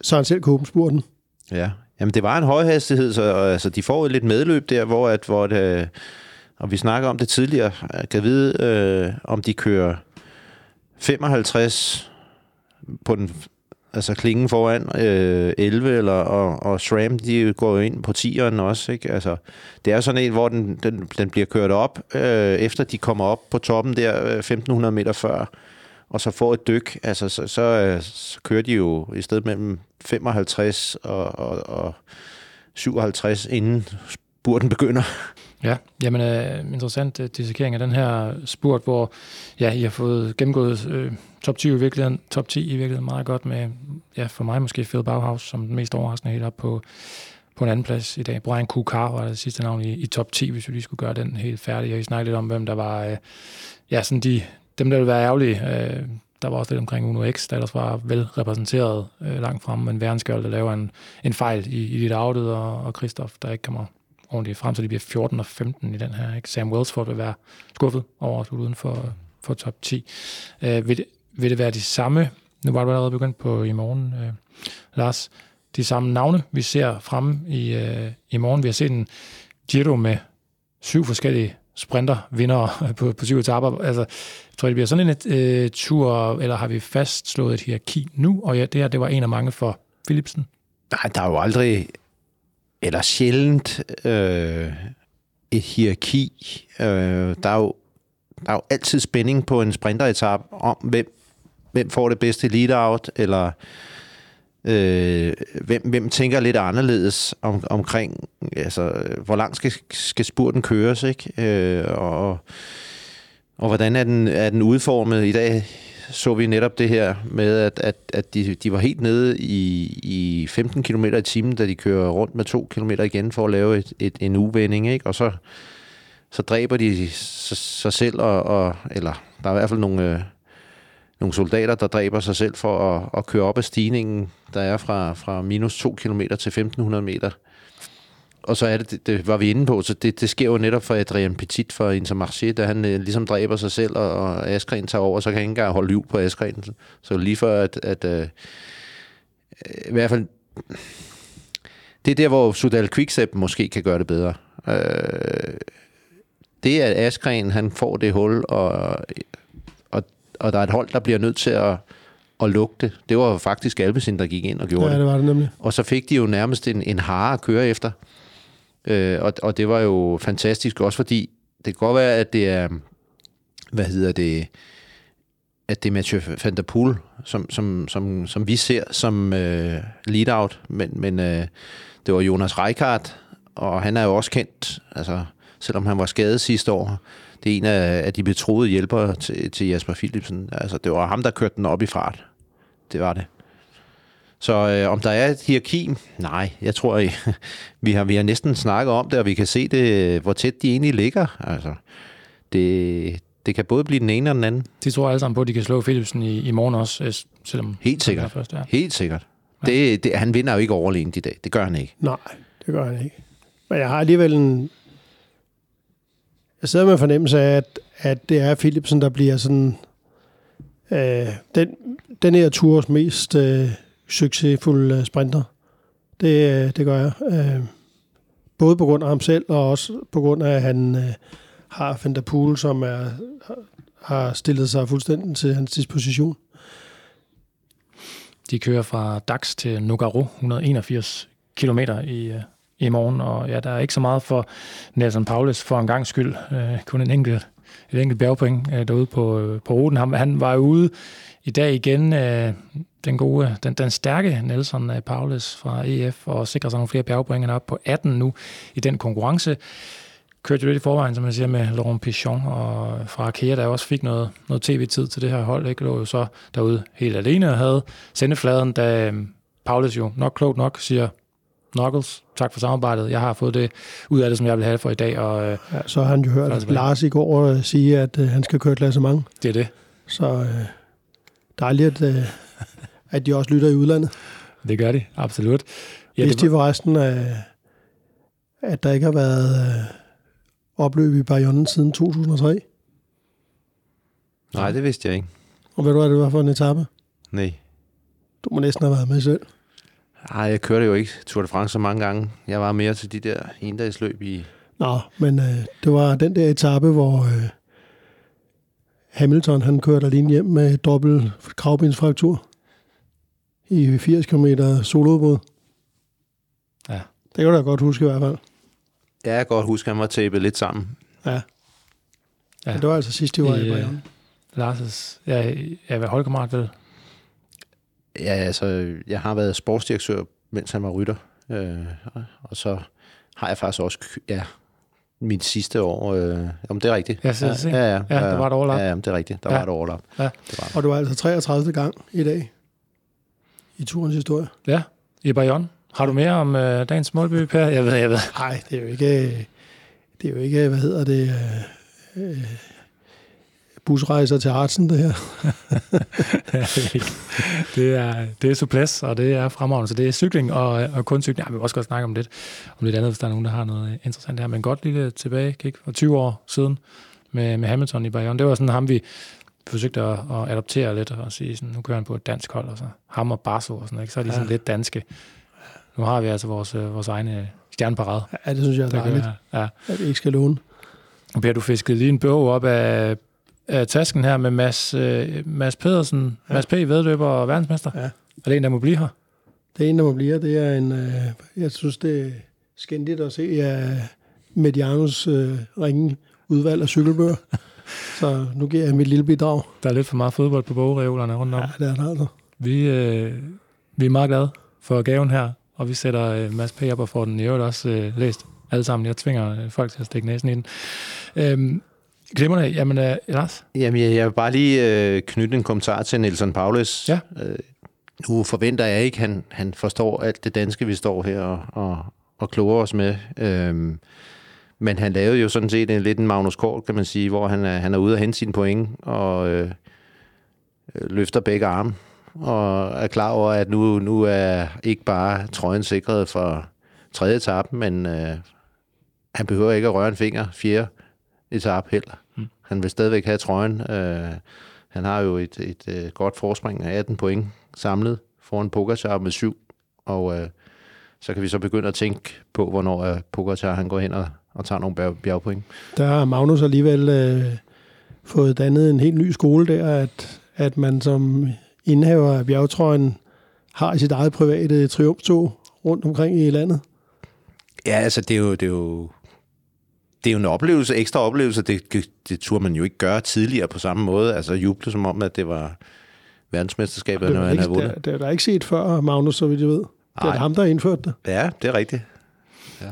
så han selv kunne åbne spurten. Ja, jamen det var en høj hastighed, så altså, de får et lidt medløb der, hvor, at, hvor det, øh, og vi snakker om det tidligere, jeg kan vide, øh, om de kører 55 på den altså klingen foran øh, 11, eller, og, og SRAM, de går jo ind på 10'eren også, ikke? Altså, det er sådan en, hvor den, den, den bliver kørt op, øh, efter de kommer op på toppen der, øh, 1500 meter før, og så får et dyk, altså, så, så, øh, så kører de jo i stedet mellem 55 og, og, og 57, inden spurten begynder. Ja, jamen uh, interessant uh, dissekering af den her spurt, hvor ja, I har fået gennemgået uh, top 10 i virkeligheden, top 10 i virkeligheden meget godt med, ja, for mig måske Phil Bauhaus som den mest overraskende helt op på, på en anden plads i dag. Brian Kukar var det sidste navn i, i top 10, hvis vi lige skulle gøre den helt færdig. Og I snakkede lidt om, hvem der var, uh, ja, sådan de, dem, der ville være ærgerlige. øh, der var også lidt omkring Uno X, der ellers var vel repræsenteret øh, langt frem, men Værenskjold, der laver en, en fejl i, i dit outet, og, og Christoph, der ikke kommer ordentligt frem, så de bliver 14 og 15 i den her. Ikke? Sam Wellsford vil være skuffet over at uden for, for top 10. Øh, vil, det, vil det være de samme nu var du allerede begyndt på i morgen, øh, Lars. De samme navne, vi ser fremme i, øh, i morgen. Vi har set en Giro med syv forskellige sprinter, vinder på, på syv etaper. Altså, jeg tror, det bliver sådan en øh, tur, eller har vi fastslået et hierarki nu? Og ja, det her, det var en af mange for Philipsen. Nej, der er jo aldrig, eller sjældent, øh, et hierarki. Øh, der, er jo, der er jo altid spænding på en sprinteretap om, hvem, hvem får det bedste lead-out, eller øh, hvem, hvem tænker lidt anderledes om, omkring, altså, hvor langt skal, skal spurten køres, ikke? Øh, og, og hvordan er den, er den udformet? I dag så vi netop det her med, at, at, at de, de var helt nede i, i 15 km i timen, da de kører rundt med 2 km igen for at lave et, et, en uvending, ikke? Og så, så dræber de sig selv, og, og, eller der er i hvert fald nogle, øh, nogle soldater, der dræber sig selv for at, at køre op ad stigningen, der er fra, fra minus 2 km til 1500 meter. Og så er det, det, det var vi inde på, så det, det sker jo netop for Adrian Petit for Intermarché, da han øh, ligesom dræber sig selv, og, og Askren tager over, så kan han ikke engang holde liv på Askren. Så, så lige før, at, at øh, i hvert fald, det er der, hvor Sudal Quickstep måske kan gøre det bedre. Øh, det er, at Askren han får det hul, og, og, der er et hold, der bliver nødt til at, at lugte. Det var faktisk Alpecin, der gik ind og gjorde Ja, det. det var det nemlig. Og så fik de jo nærmest en, en hare at køre efter. Øh, og, og det var jo fantastisk, også fordi det kan godt være, at det er, hvad hedder det, at det er Mathieu van der Poel, som, som, som, som vi ser som øh, lead-out, men, men øh, det var Jonas Reichardt, og han er jo også kendt, altså selvom han var skadet sidste år. Det er en af, af de betroede hjælpere til, til Jasper Philipsen. Altså, det var ham, der kørte den op i fart. Det var det. Så øh, om der er et hierarki? Nej, jeg tror, øh, vi har, vi har næsten snakket om det, og vi kan se det, hvor tæt de egentlig ligger. Altså, det, det kan både blive den ene og den anden. De tror alle sammen på, at de kan slå Philipsen i, i morgen også, øh, selvom Helt sikkert. han er først, ja. Helt sikkert. Det, det, han vinder jo ikke overlegent i dag. Det gør han ikke. Nej, det gør han ikke. Men jeg har alligevel en... Jeg sidder med en fornemmelse af, at, at det er Philipsen, der bliver sådan... Øh, den, den her turs mest øh, succesfulde øh, sprinter. Det, øh, det gør jeg. Øh, både på grund af ham selv, og også på grund af, at han øh, har Van der Poel, som er, har stillet sig fuldstændig til hans disposition. De kører fra Dax til Nogaro, 181 km i, øh, i morgen, og ja, der er ikke så meget for Nelson Paulus for en gang skyld. Øh, kun en enkelt, et enkelt bjergpoint øh, derude på, øh, på ruten. Han, han var ude i dag igen, øh, den gode, den, den stærke Nelson øh, Paulus fra EF, og sikrer sig nogle flere bjergpoint. Han er oppe på 18 nu i den konkurrence. Kørte jo lidt i forvejen, som man siger, med Laurent Pichon og fra Arkea, der også fik noget, noget tv-tid til det her hold. Ikke? Lå jo så derude helt alene og havde sendefladen, da øh, Paulus jo nok klogt nok siger, Knuckles, tak for samarbejdet. Jeg har fået det ud af det, som jeg vil have for i dag, og øh, Ja, så har han jo hørt Altså, Lars i går øh, sige, at øh, han skal køre klassement. det er det. Så øh, dejligt, at, øh, at de også lytter i udlandet. Det gør de, absolut. Ja, det de forresten, at, at der ikke har været øh, opløb i Bayonne siden 2003? Nej, det vidste jeg ikke. Og ved du, hvad det var for en etape? Nej. Du må næsten have været med selv. Ej, jeg kørte jo ikke Tour de France så mange gange. Jeg var mere til de der endagsløb i... Nå, men øh, det var den der etape, hvor øh, Hamilton han kørte alene hjem med dobbelt kravbensfraktur i 80 km soloudbrud. Ja. Det kan du da godt huske i hvert fald. Ja, jeg kan godt huske, at han var tæppet lidt sammen. Ja. Ja. Men det var altså sidst, de var i, I, i øh, Bayonne. Lars' ja, ja, hvad holdkammerat vel? Ja, altså, jeg har været sportsdirektør, mens han var rytter. Øh, og så har jeg faktisk også, ja, mit sidste år. Øh, jamen, det er rigtigt. Ja, se. ja, ja, Ja, der var et overlap. Ja, jamen, det er rigtigt. Der Ja. var et overlap. Ja. Det var Og det var altså 33. gang i dag i turens historie. Ja, i Bayonne. Har du mere om øh, dagens målby, Per? Jeg ved, jeg ved. Nej, det er jo ikke, det er jo ikke, hvad hedder det, øh, øh, busrejser til Hartsen, det her. Ja, det er ikke. det er, det er suples, og det er fremragende. Så det er cykling og, og kun cykling. Ja, vi vil også godt snakke om lidt, om lidt andet, hvis der er nogen, der har noget interessant her. Men godt lille tilbage, kig, for 20 år siden med, med Hamilton i Bayonne. Det var sådan ham, vi forsøgte at, at adoptere lidt og sige, sådan, nu kører han på et dansk hold, og så ham og Barso og sådan, ikke? så er de sådan Ja. lidt danske. Nu har vi altså vores, øh, vores egne stjerneparade. Ja, det synes jeg er dejligt. Ja. at vi ikke skal låne. Og Per, du fiskede lige en bog op af, af tasken her med Mads, øh, Mads Pedersen, ja. Ja. Mads P. vedløber og verdensmester. Ja. Er det en, der må blive her? Det ene, der må blive, det er en... Øh, jeg synes, det er skændigt at se uh, Medianos øh, ringe udvalg af cykelbøger. Så nu giver jeg mit lille bidrag. Der er lidt for meget fodbold på bogreolerne rundt om. Ja, det er der altså. Vi, øh, vi er meget glade for gaven her, og vi sætter øh, Mads P. op og får den i øvrigt også øh, læst alle sammen. Jeg tvinger øh, folk til at stikke næsen i den. Øhm, Glimmerne, jamen øh, Lars? Jamen, jeg, jeg vil bare lige øh, knytte en kommentar til Nelson Paulus. Ja. Øh, nu forventer jeg ikke, at han, han forstår alt det danske, vi står her og, og, og kloger os med. Øhm, men han lavede jo sådan set en, lidt en Magnus Kort, kan man sige, hvor han er, han er ude at hente sine point og øh, øh, løfter begge arme og er klar over, at nu, nu er ikke bare trøjen sikret for tredje etape, men øh, han behøver ikke at røre en finger fjerde etape heller. Mm. Han vil stadigvæk have trøjen. Øh, han har jo et, et, et godt forspring af 18 point samlet foran Pogacar med syv, og øh, så kan vi så begynde at tænke på, hvornår øh, Pogacar han går hen og, og tager nogle bjerg, bjergpoint. Der har Magnus alligevel øh, fået dannet en helt ny skole der, at, at man som indhaver af bjergtrøjen har sit eget private triumftog rundt omkring i landet. Ja, altså det er jo, det er jo, det er jo en oplevelse, ekstra oplevelse. Det, det, turde man jo ikke gøre tidligere på samme måde. Altså juble som om, at det var verdensmesterskabet, når han havde vundet. det, det er der ikke set før, Magnus, så vidt jeg ved. Det er Nej. ham, der har indført det. Ja, det er rigtigt.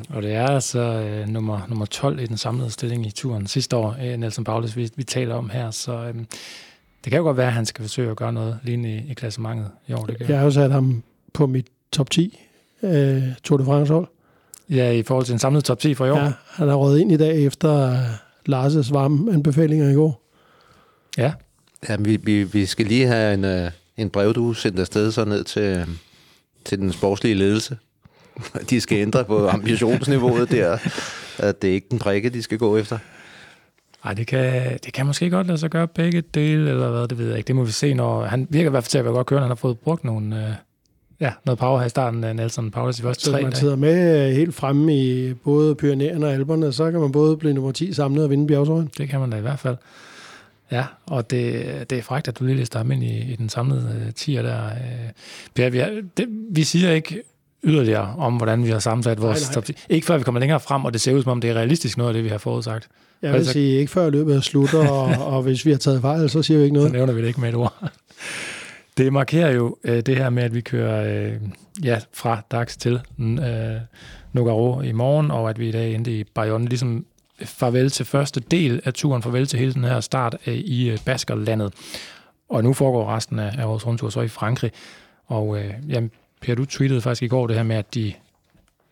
Og det er altså øh, nummer, nummer 12 i den samlede stilling i turen sidste år, øh, Nelson Paulus, vi, vi taler om her. Så øh, det kan jo godt være, at han skal forsøge at gøre noget lignende i, i klassementet i år. Det kan. Jeg har jo sat ham på mit top 10 øh, Tour de France hold. Ja, i forhold til en samlet top 10 for i år. Ja, han har røget ind i dag efter øh, Lars' varme anbefalinger i går. ja. Ja, vi, vi, vi skal lige have en, øh, en brev, du sendt afsted så ned til, øh, til den sportslige ledelse. De skal ændre på ambitionsniveauet der. At det er ikke den drikke, de skal gå efter. Ej, det kan, det kan måske godt lade sig gøre begge dele, eller hvad, det ved jeg ikke. Det må vi se, når han virker i hvert fald til at være godt kørende. Han har fået brugt nogle, øh, ja, noget power her i starten af Nelson Paulus de første Så tre man dage. sidder med øh, helt fremme i både Pyrenæerne og Alperne, så kan man både blive nummer 10 samlet og vinde bjergtrøjen. Det kan man da i hvert fald. Ja, og det, det er frækt, at du lige lister ham ind i, i den samlede øh, tier der. Øh. Per, vi, har, det, vi siger ikke yderligere om, hvordan vi har sammensat vores Nej, nej. top 10. Ikke før vi kommer længere frem, og det ser ud som om, det er realistisk noget af det, vi har forudsagt. Jeg vil sige, ikke før løbet er slut, og, og hvis vi har taget fejl, så siger vi ikke Så noget. nævner vi det ikke med et ord. Det markerer jo øh, det her med, at vi kører øh, ja, fra Dax til øh, Nogaro i morgen, og at vi i dag endte i Bayonne, ligesom øh, farvel til første del af turen, farvel til hele den her start øh, i øh, Baskerlandet. Og nu foregår resten af, af vores rundtur så i Frankrig. Og øh, jamen, Per, du tweetede faktisk i går det her med, at de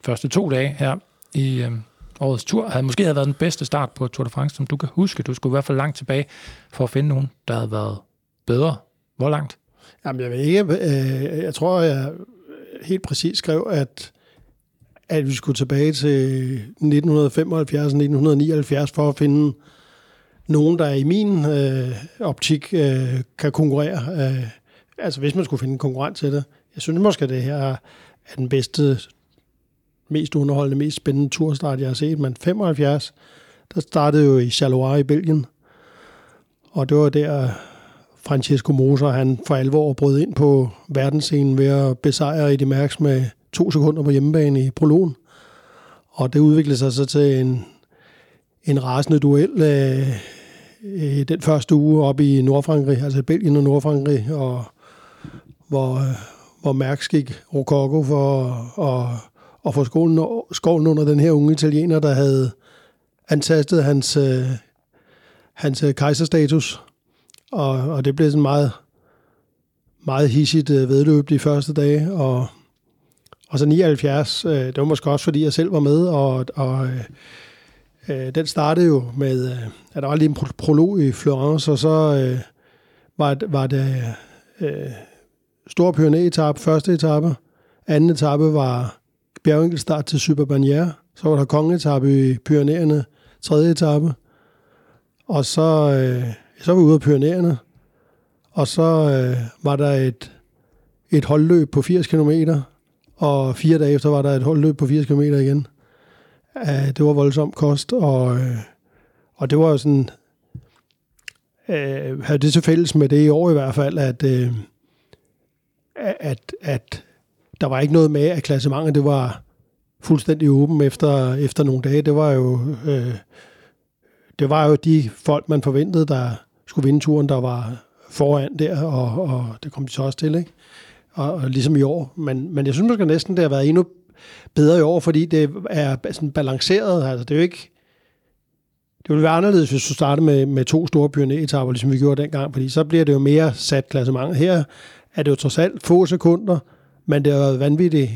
første to dage her i øh, årets tur havde måske havde været den bedste start på Tour de France, som du kan huske. Du skulle i hvert fald langt tilbage for at finde nogen, der havde været bedre. Hvor langt? Jamen, jeg ved ikke. Øh, jeg tror, jeg helt præcis skrev, at, at vi skulle tilbage til 1975-1979 for at finde nogen, der i min øh, optik øh, kan konkurrere. Øh, altså, hvis man skulle finde en konkurrent til det. Jeg synes måske, at det her er den bedste, mest underholdende, mest spændende turstart, jeg har set. Men 75, der startede jo i Charleroi i Belgien. Og det var der, Francesco Moser, han for alvor brød ind på verdensscenen ved at besejre Eddie Merckx med to sekunder på hjemmebane i prologen. Og det udviklede sig så til en, en rasende duel øh, øh, den første uge op i Nordfrankrig, altså Belgien og Nordfrankrig, og hvor, øh, hvor Mærks gik Rokoko for at, at få skolen, skolen under den her unge italiener, der havde antastet hans, øh, hans øh, kejserstatus. Og, og det blev sådan meget, meget hissigt øh, vedløb de første dage. Og, og så 79, øh, det var måske også, fordi jeg selv var med, og, og øh, øh, den startede jo med, øh, at der var lige en pro- prolog i Florence, og så øh, var, var det øh, Stor Pyreneetap, første etape. Anden etape var bjergenkelstart til Superbanière. Så var der kongeetape i Pyrenæerne, tredje etape. Og så, øh, så var vi ude af Pyreneerne, og så øh, var der et, et holdløb på 80 km, og fire dage efter var der et holdløb på 80 km igen. Øh, det var voldsom kost, og, øh, og det var jo sådan, øh, havde det til fælles med det i år i hvert fald, at, øh, at, at der var ikke noget med, at klassementet det var fuldstændig åben efter, efter nogle dage. Det var jo øh, det var jo de folk, man forventede, der skulle vinde turen, der var foran der, og, og det kom de så også til, ikke? Og, og ligesom i år. Men, men jeg synes måske næsten, det har været endnu bedre i år, fordi det er sådan balanceret. Altså, det er jo ikke... Det ville være anderledes, hvis du startede med, med to store pioneretaper, ligesom vi gjorde dengang, fordi så bliver det jo mere sat klassement. Her er det jo trods alt få sekunder, men det har været vanvittigt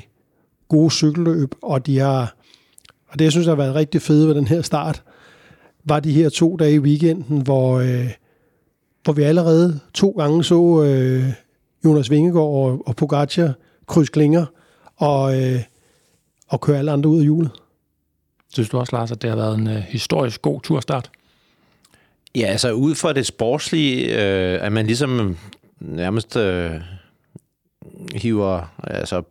gode cykelløb, og de har, og det jeg synes har været rigtig fedt ved den her start, var de her to dage i weekenden, hvor, øh, hvor vi allerede to gange så øh, Jonas Vingegaard og, og Pogacar kryds klinger og, øh, og køre alle andre ud af hjulet. Synes du også, Lars, at det har været en øh, historisk god turstart? Ja, altså ud fra det sportslige, øh, at man ligesom nærmest øh, hiver, altså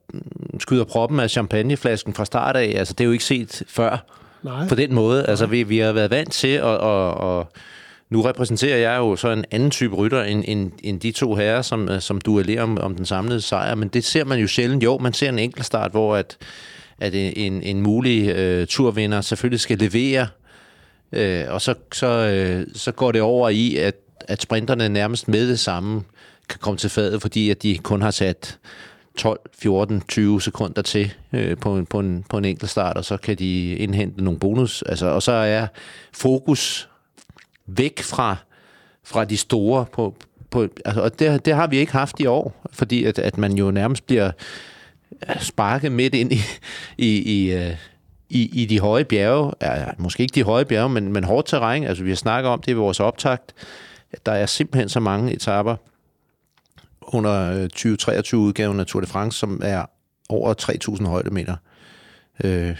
skyder proppen af champagneflasken fra start af. Altså det er jo ikke set før Nej. på den måde. Altså vi, vi har været vant til, at... og, og nu repræsenterer jeg jo så en anden type rytter end, end, end de to herrer, som, som duellerer om, om den samlede sejr. Men det ser man jo sjældent. Jo, man ser en enkelt start, hvor at, at en, en mulig øh, turvinder selvfølgelig skal levere, øh, og så, så, øh, så går det over i, at, at sprinterne nærmest med det samme kan komme til fadet, fordi at de kun har sat 12, 14, 20 sekunder til øh, på, en, på, en, på en enkelt start, og så kan de indhente nogle bonus. Altså, og så er fokus væk fra, fra de store på, på altså, og det, det har vi ikke haft i år, fordi at, at man jo nærmest bliver sparket midt ind i, i, i, øh, i, i de høje bjerge. Ja, måske ikke de høje bjerge, men, men hårdt terræn. Altså, vi har snakket om det i vores optakt. Der er simpelthen så mange etaper, under 2023-udgaven øh, af Tour de France, som er over 3.000 højdemeter. Øh,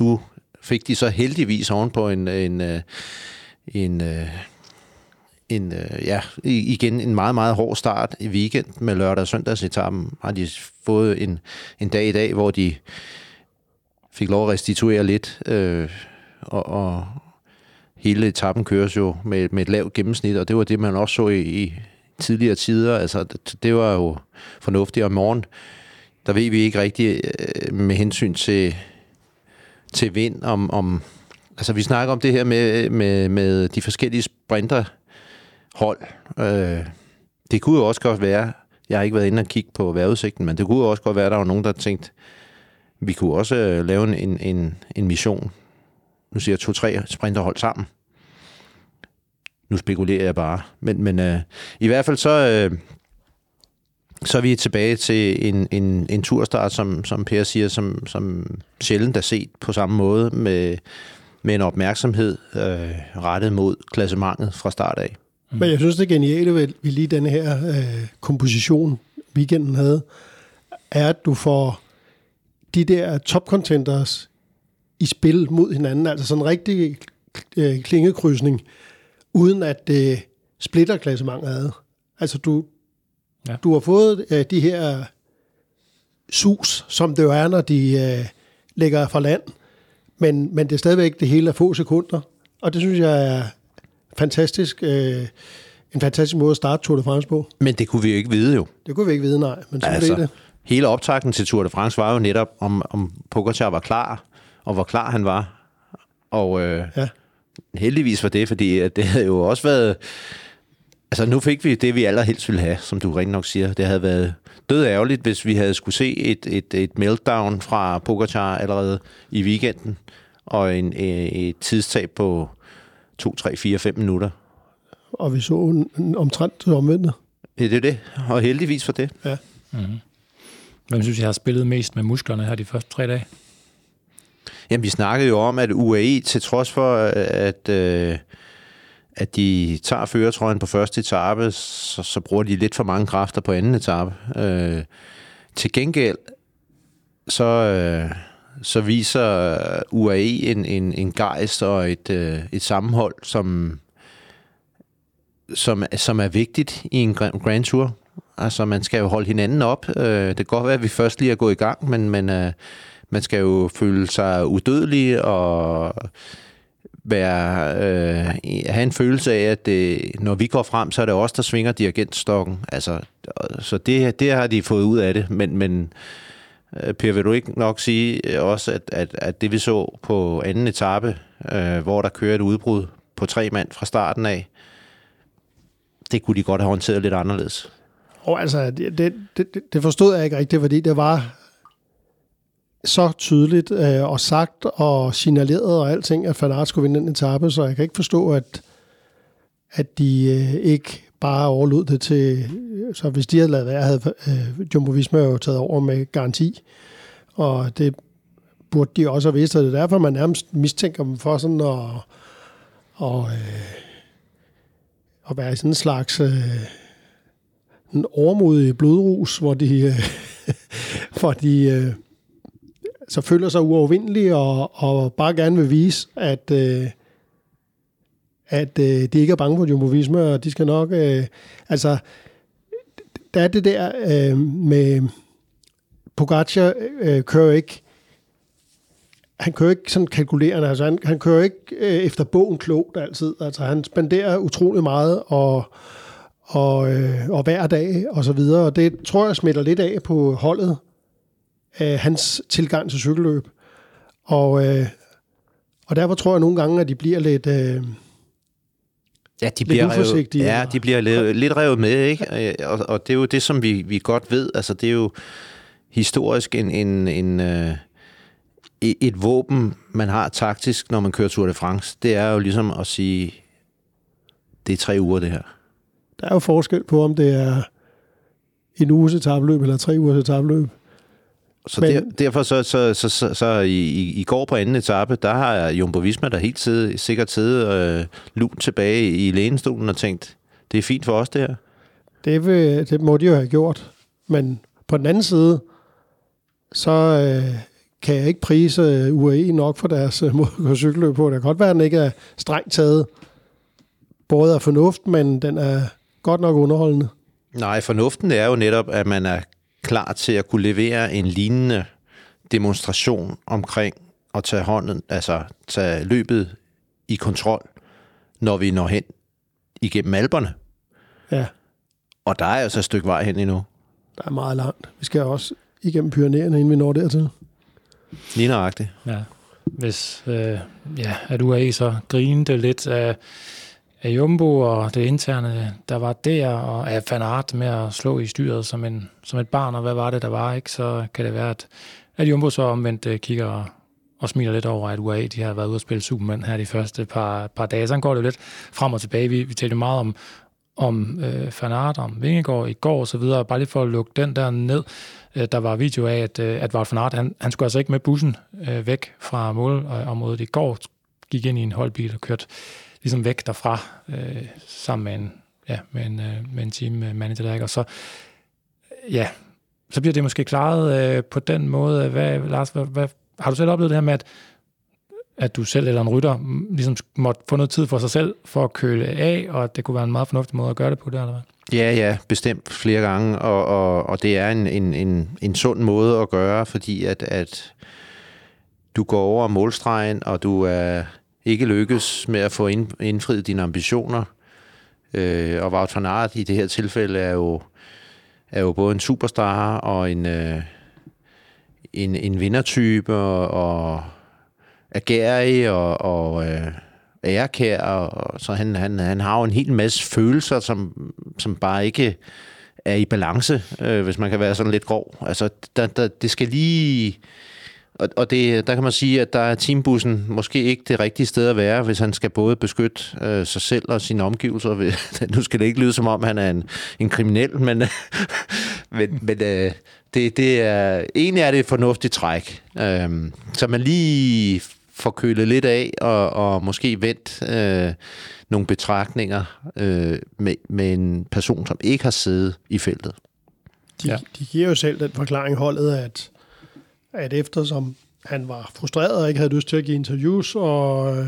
nu fik de så heldigvis ovenpå en, en, øh, en, øh, en, en ja, igen en meget, meget hård start i weekend med lørdag og søndagsetappen. Har de fået en, en dag i dag, hvor de fik lov at restituere lidt, øh, og, og hele etappen køres jo med, med et lavt gennemsnit, og det var det, man også så i, i tidligere tider. Altså, det, var jo fornuftigt. Og morgen, der ved vi ikke rigtigt øh, med hensyn til, til vind, om, om... Altså, vi snakker om det her med, med, med de forskellige sprinterhold. Øh, det kunne jo også godt være, jeg har ikke været inde og kigge på vejrudsigten, men det kunne jo også godt være, at der var nogen, der tænkte, vi kunne også øh, lave en, en, en mission. Nu siger jeg to-tre sprinterhold sammen nu spekulerer jeg bare. Men, men øh, i hvert fald så, øh, så er vi tilbage til en, en, en turstart, som, som Per siger, som, som sjældent er set på samme måde, med, med en opmærksomhed øh, rettet mod klassementet fra start af. Mm. Men jeg synes, det geniale ved, ved lige den her øh, komposition, weekenden havde, er, at du får de der topcontenders i spil mod hinanden, altså sådan en rigtig øh, øh klingekrydsning, uden at det splitter klassementet ad. Altså du, ja. du har fået uh, de her sus, som det jo er, når de uh, ligger fra land, men, men det er stadigvæk det hele af få sekunder, og det synes jeg er fantastisk, uh, en fantastisk måde at starte Tour de France på. Men det kunne vi jo ikke vide jo. Det kunne vi ikke vide, nej. Men så altså, det. Hele optakten til Tour de France var jo netop, om, om Pogacar var klar, og hvor klar han var. Og øh, ja heldigvis for det, fordi det havde jo også været... Altså, nu fik vi det, vi allerhelst ville have, som du rent nok siger. Det havde været død ærgerligt, hvis vi havde skulle se et, et, et meltdown fra Pogacar allerede i weekenden, og en, et tidstab på 2, 3, 4, 5 minutter. Og vi så en, omtrent omvendt. Ja, det er det, og heldigvis for det. Ja. Mm-hmm. Hvem synes jeg har spillet mest med musklerne her de første tre dage? Jamen, vi snakkede jo om, at UAE, til trods for, at, øh, at de tager føretrøjen på første etape, så, så bruger de lidt for mange kræfter på anden etape. Øh, til gengæld, så, øh, så viser UAE en, en, en gejst og et, øh, et sammenhold, som som, som er vigtigt i en Grand Tour. Altså, man skal jo holde hinanden op. Øh, det kan godt være, at vi først lige er gået i gang, men, men øh, man skal jo føle sig udødelig og være, øh, have en følelse af, at det, når vi går frem, så er det os, der svinger dirigentstokken. Altså, så det, det har de fået ud af det, men, men øh, Per, vil du ikke nok sige også, at, at, at det vi så på anden etape, øh, hvor der kører et udbrud på tre mand fra starten af, det kunne de godt have håndteret lidt anderledes. Og altså, det, det, det forstod jeg ikke rigtigt, fordi det var så tydeligt øh, og sagt og signaleret og alting, at Fanart skulle vinde den etape, så jeg kan ikke forstå, at, at de øh, ikke bare overlod det til... Øh, så hvis de havde lavet være, havde øh, Jumbo Visma jo taget over med garanti, og det burde de også have vidst, og det er derfor, man nærmest mistænker dem for sådan at, og, øh, at være i sådan en slags øh, en overmodig blodrus, hvor de, øh, hvor de øh, så føler sig uovervindelig og, og bare gerne vil vise, at, øh, at øh, de ikke er bange for Jumbo Visma, og de skal nok... Øh, altså, der er det der øh, med... Pogacar øh, kører ikke han kører ikke sådan kalkulerende, altså han, han kører ikke øh, efter bogen klogt altid. Altså han spenderer utrolig meget og, og, øh, og hver dag og så videre. Og det tror jeg smitter lidt af på holdet, øh, hans tilgang til cykelløb. Og, øh, og derfor tror jeg nogle gange, at de bliver lidt... Øh, Ja, de bliver, revet, ja, de bliver lidt, lidt revet med, ikke? Og, og det er jo det, som vi, vi godt ved. Altså, det er jo historisk en, en, en, øh, et våben, man har taktisk, når man kører Tour de France. Det er jo ligesom at sige, det er tre uger, det her. Der er jo forskel på, om det er en uges etabløb eller tre ugers etabløb. Så Men, der, derfor så, så, så, så, så i, i går på anden etape, der har Jumbo Visma der helt tid, sikkert siddet øh, lunt tilbage i lænestolen og tænkt, det er fint for os det her. Det, vil, det må de jo have gjort. Men på den anden side, så øh, kan jeg ikke prise øh, UAE nok for deres øh, måde at gå cykelløb på. Det kan godt være, at den ikke er strengt taget både af fornuft, men den er godt nok underholdende. Nej, fornuften er jo netop, at man er klar til at kunne levere en lignende demonstration omkring at tage hånden, altså tage løbet i kontrol, når vi når hen igennem alberne. Ja. Og der er altså et stykke vej hen endnu. Der er meget langt. Vi skal også igennem Pyreneerne, inden vi når dertil. Lige nøjagtigt. Ja. Hvis øh, ja, at UAE så grinede lidt af, af Jumbo og det interne, der var der, og af Fanart med at slå i styret som, en, som et barn, og hvad var det, der var, ikke? så kan det være, at, at Jumbo så omvendt øh, kigger og, og smiler lidt over, at UAE de har været ude at spille Superman her de første par, par dage. Så går det lidt frem og tilbage. Vi, vi talte meget om, om øh, Fanart, om Vingegaard i går og så videre, bare lige for at lukke den der ned. Øh, der var video af, at, øh, at Wout van Aert, han, han skulle altså ikke med bussen øh, væk fra målområdet øh, i går, gik ind i en holdbil og kørte ligesom væk derfra, øh, sammen med en, ja, med en, øh, med en team øh, manager der, og så, ja, så bliver det måske klaret øh, på den måde. Hvad, Lars, hvad, hvad, har du selv oplevet det her med, at, at du selv eller en rytter ligesom måtte få noget tid for sig selv for at køle af, og at det kunne være en meget fornuftig måde at gøre det på det, eller hvad? Ja, ja, bestemt flere gange, og, og, og det er en, en, en, en sund måde at gøre, fordi at, at du går over målstregen, og du er ikke lykkes med at få indfriet dine ambitioner. Øh, og Wout van Aert i det her tilfælde er jo, er jo både en superstar og en, øh, en, en vindertype, og, og agerig og, og øh, ærekær, og, så han, han, han har jo en hel masse følelser, som, som bare ikke er i balance, øh, hvis man kan være sådan lidt grov. Altså, der, der, det skal lige... Og, og det, der kan man sige, at der er teambussen måske ikke det rigtige sted at være, hvis han skal både beskytte øh, sig selv og sine omgivelser. nu skal det ikke lyde som om, han er en, en kriminel, men, men, men øh, det, det er, egentlig er det et fornuftigt træk. Øh, så man lige får kølet lidt af, og, og måske vendt øh, nogle betragtninger øh, med, med en person, som ikke har siddet i feltet. De, ja. de giver jo selv den forklaring holdet, at, at eftersom han var frustreret og ikke havde lyst til at give interviews, og, øh,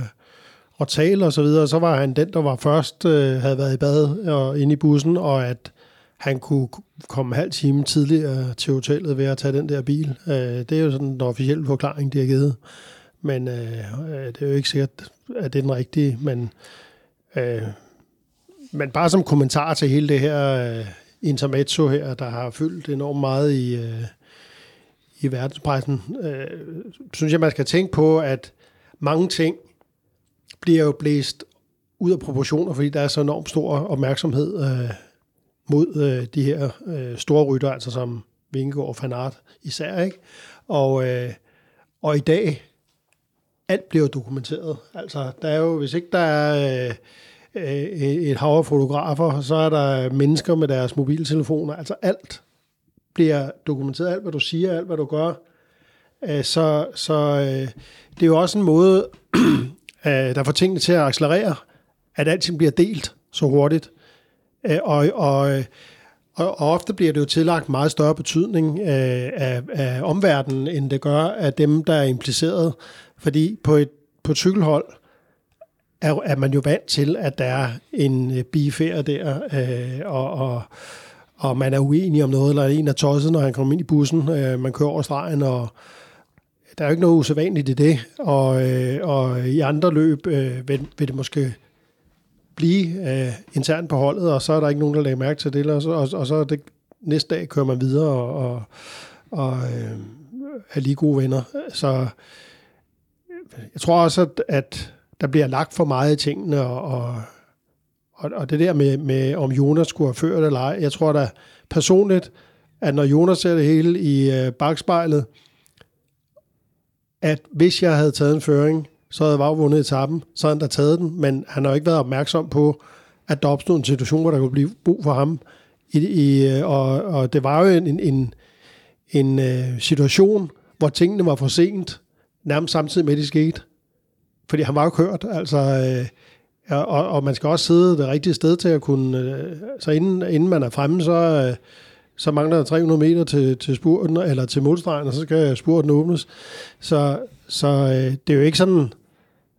og tale og så videre, så var han den, der var først, øh, havde været i bad og inde i bussen, og at han kunne komme en halv time tidligere til hotellet ved at tage den der bil. Øh, det er jo sådan den officielle forklaring, de har givet. Men øh, øh, det er jo ikke sikkert, at det er den rigtige, men, øh, men bare som kommentar til hele det her øh, intermezzo her, der har fyldt enormt meget i, øh, i verdenspressen, øh, synes jeg, man skal tænke på, at mange ting bliver jo blæst ud af proportioner, fordi der er så enormt stor opmærksomhed øh, mod øh, de her øh, store rytter, altså som Vingegaard og Fanart især, ikke? Og, øh, og i dag, alt bliver dokumenteret. Altså, der er jo, hvis ikke der er øh, øh, et hav af fotografer, så er der mennesker med deres mobiltelefoner. Altså alt bliver dokumenteret. Alt, hvad du siger, alt, hvad du gør. Øh, så så øh, det er jo også en måde, øh, der får tingene til at accelerere, at alting bliver delt så hurtigt. Øh, og, og, øh, og, og ofte bliver det jo tillagt meget større betydning øh, af, af omverdenen, end det gør af dem, der er impliceret. Fordi på et, på et cykelhold er, er man jo vant til, at der er en øh, bifærd der, øh, og, og, og man er uenig om noget, eller en er tosset, når han kommer ind i bussen, øh, man kører over stregen, og der er jo ikke noget usædvanligt i det. Og, øh, og i andre løb øh, vil, vil det måske blive øh, internt på holdet, og så er der ikke nogen, der lægger mærke til det, og så, og, og så det, næste dag kører man videre og, og, og øh, er lige gode venner. Så jeg tror også, at, at der bliver lagt for meget i tingene, og, og, og det der med, med, om Jonas skulle have ført eller ej, jeg tror da personligt, at når Jonas ser det hele i øh, bagspejlet, at hvis jeg havde taget en føring, så havde Vav vundet etappen, så havde han da taget den, men han har ikke været opmærksom på, at der opstod en situation, hvor der kunne blive brug for ham. I, i, øh, og, og det var jo en, en, en, en øh, situation, hvor tingene var for sent, nærmest samtidig med, at det skete. Fordi han var jo kørt, altså... Øh, Ja, og, og man skal også sidde det rigtige sted til at kunne... Øh, så inden, inden man er fremme, så... øh, så mangler der 300 meter til, til spurten, eller til målstregen, og så skal spurten åbnes. Så, så øh, det er jo ikke sådan,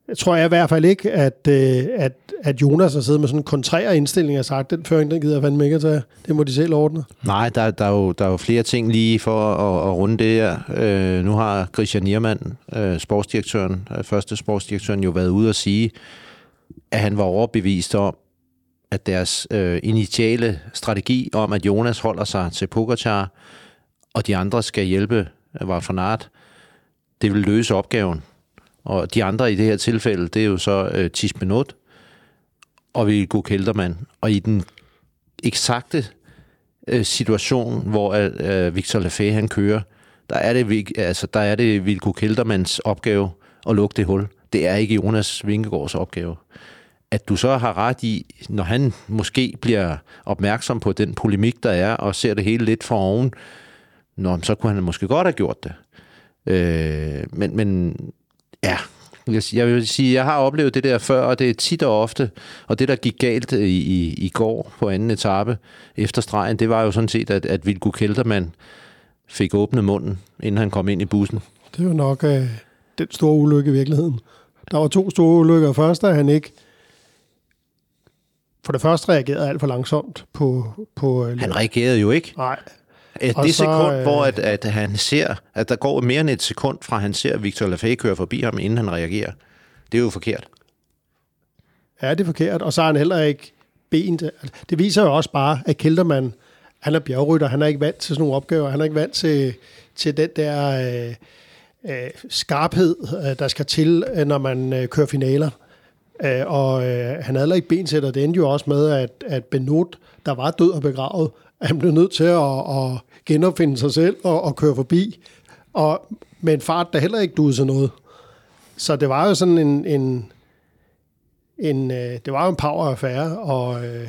jeg tror jeg i hvert fald ikke, at, øh, at, at Jonas har siddet med sådan en kontrær indstilling og sagt, den føring, den gider jeg fandme ikke at tage. Det må de selv ordne. Nej, der, der, er, jo, der er jo flere ting lige for at, at runde det her. Øh, nu har Christian Niermann, øh, sportsdirektøren, øh, første sportsdirektøren, jo været ude og sige, at han var overbevist om, at deres øh, initiale strategi om, at Jonas holder sig til Pogacar, og de andre skal hjælpe var for nart, det vil løse opgaven. Og de andre i det her tilfælde, det er jo så øh, Tis og og Viggo Kelderman. Og i den eksakte øh, situation, hvor øh, øh Victor Lafay han kører, der er det, altså, der er det Vilgo Keltermans opgave at lukke det hul. Det er ikke Jonas Vingegaards opgave. At du så har ret i, når han måske bliver opmærksom på den polemik, der er, og ser det hele lidt for oven, Nå, så kunne han måske godt have gjort det. Øh, men, men ja, jeg vil sige, jeg har oplevet det der før, og det er tit og ofte, og det, der gik galt i, i, i går på anden etape efter stregen, det var jo sådan set, at, at Vilko Keltermann fik åbnet munden, inden han kom ind i bussen. Det var nok øh, den store ulykke i virkeligheden. Der var to store ulykker. Først, at han ikke for det første reagerede alt for langsomt på... på øh, han reagerede jo ikke. Nej, et det så, sekund, øh... hvor at, at han ser, at der går mere end et sekund fra, han ser Victor Lafay køre forbi ham, inden han reagerer. Det er jo forkert. Ja, det er forkert. Og så er han heller ikke bent. Det viser jo også bare, at Keltermann, han er bjergrytter, han er ikke vant til sådan nogle opgaver. Han er ikke vant til, til den der øh, øh, skarphed, øh, der skal til, øh, når man øh, kører finaler. Øh, og øh, han havde heller ikke bensætter. Det endte jo også med, at, at Benot, der var død og begravet, han blev nødt til at, at genopfinde sig selv og, og køre forbi, og med en fart, der heller ikke duede sig noget. Så det var jo sådan en, en, en øh, det var jo en power-affære, og øh,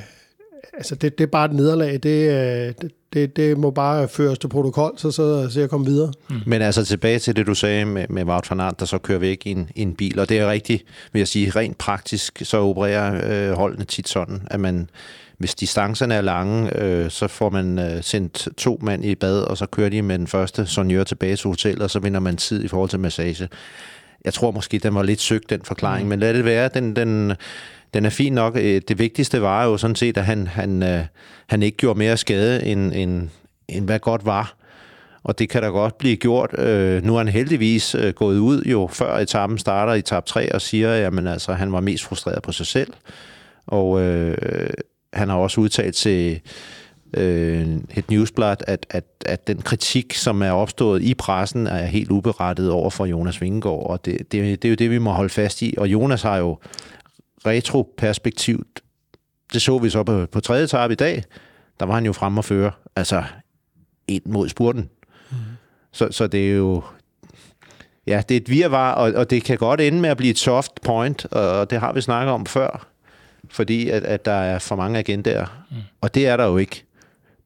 altså det, det er bare et nederlag. Det, øh, det, det, det må bare føres til protokol, så, så, så jeg kommer videre. Mm. Men altså tilbage til det, du sagde med, med Wout van Aert, der så kører væk i en, i en bil, og det er rigtigt, vil jeg sige, rent praktisk, så opererer øh, holdene tit sådan, at man hvis distancerne er lange, øh, så får man øh, sendt to mand i bad, og så kører de med den første sonjør tilbage til hotellet, og så vinder man tid i forhold til massage. jeg tror måske, den var lidt søgt, den forklaring, mm. men lad det være. Den, den, den er fin nok. Øh, det vigtigste var jo sådan set, at han, han, øh, han ikke gjorde mere skade, end, end, end hvad godt var. Og det kan da godt blive gjort. Øh, nu er han heldigvis gået ud jo før etappen starter i etap 3 og siger, at altså, han var mest frustreret på sig selv. Og øh, han har også udtalt til øh, et newsblad, at, at, at den kritik, som er opstået i pressen, er helt uberettet over for Jonas Vingegaard, og det, det, det er jo det, vi må holde fast i. Og Jonas har jo retroperspektivt, det så vi så på, på tredje etape i dag, der var han jo frem og føre, altså ind mod spurten. Mm. Så, så det er jo, ja, det er et virvar, og, og det kan godt ende med at blive et soft point, og det har vi snakket om før, fordi at, at der er for mange agendaer. Mm. Og det er der jo ikke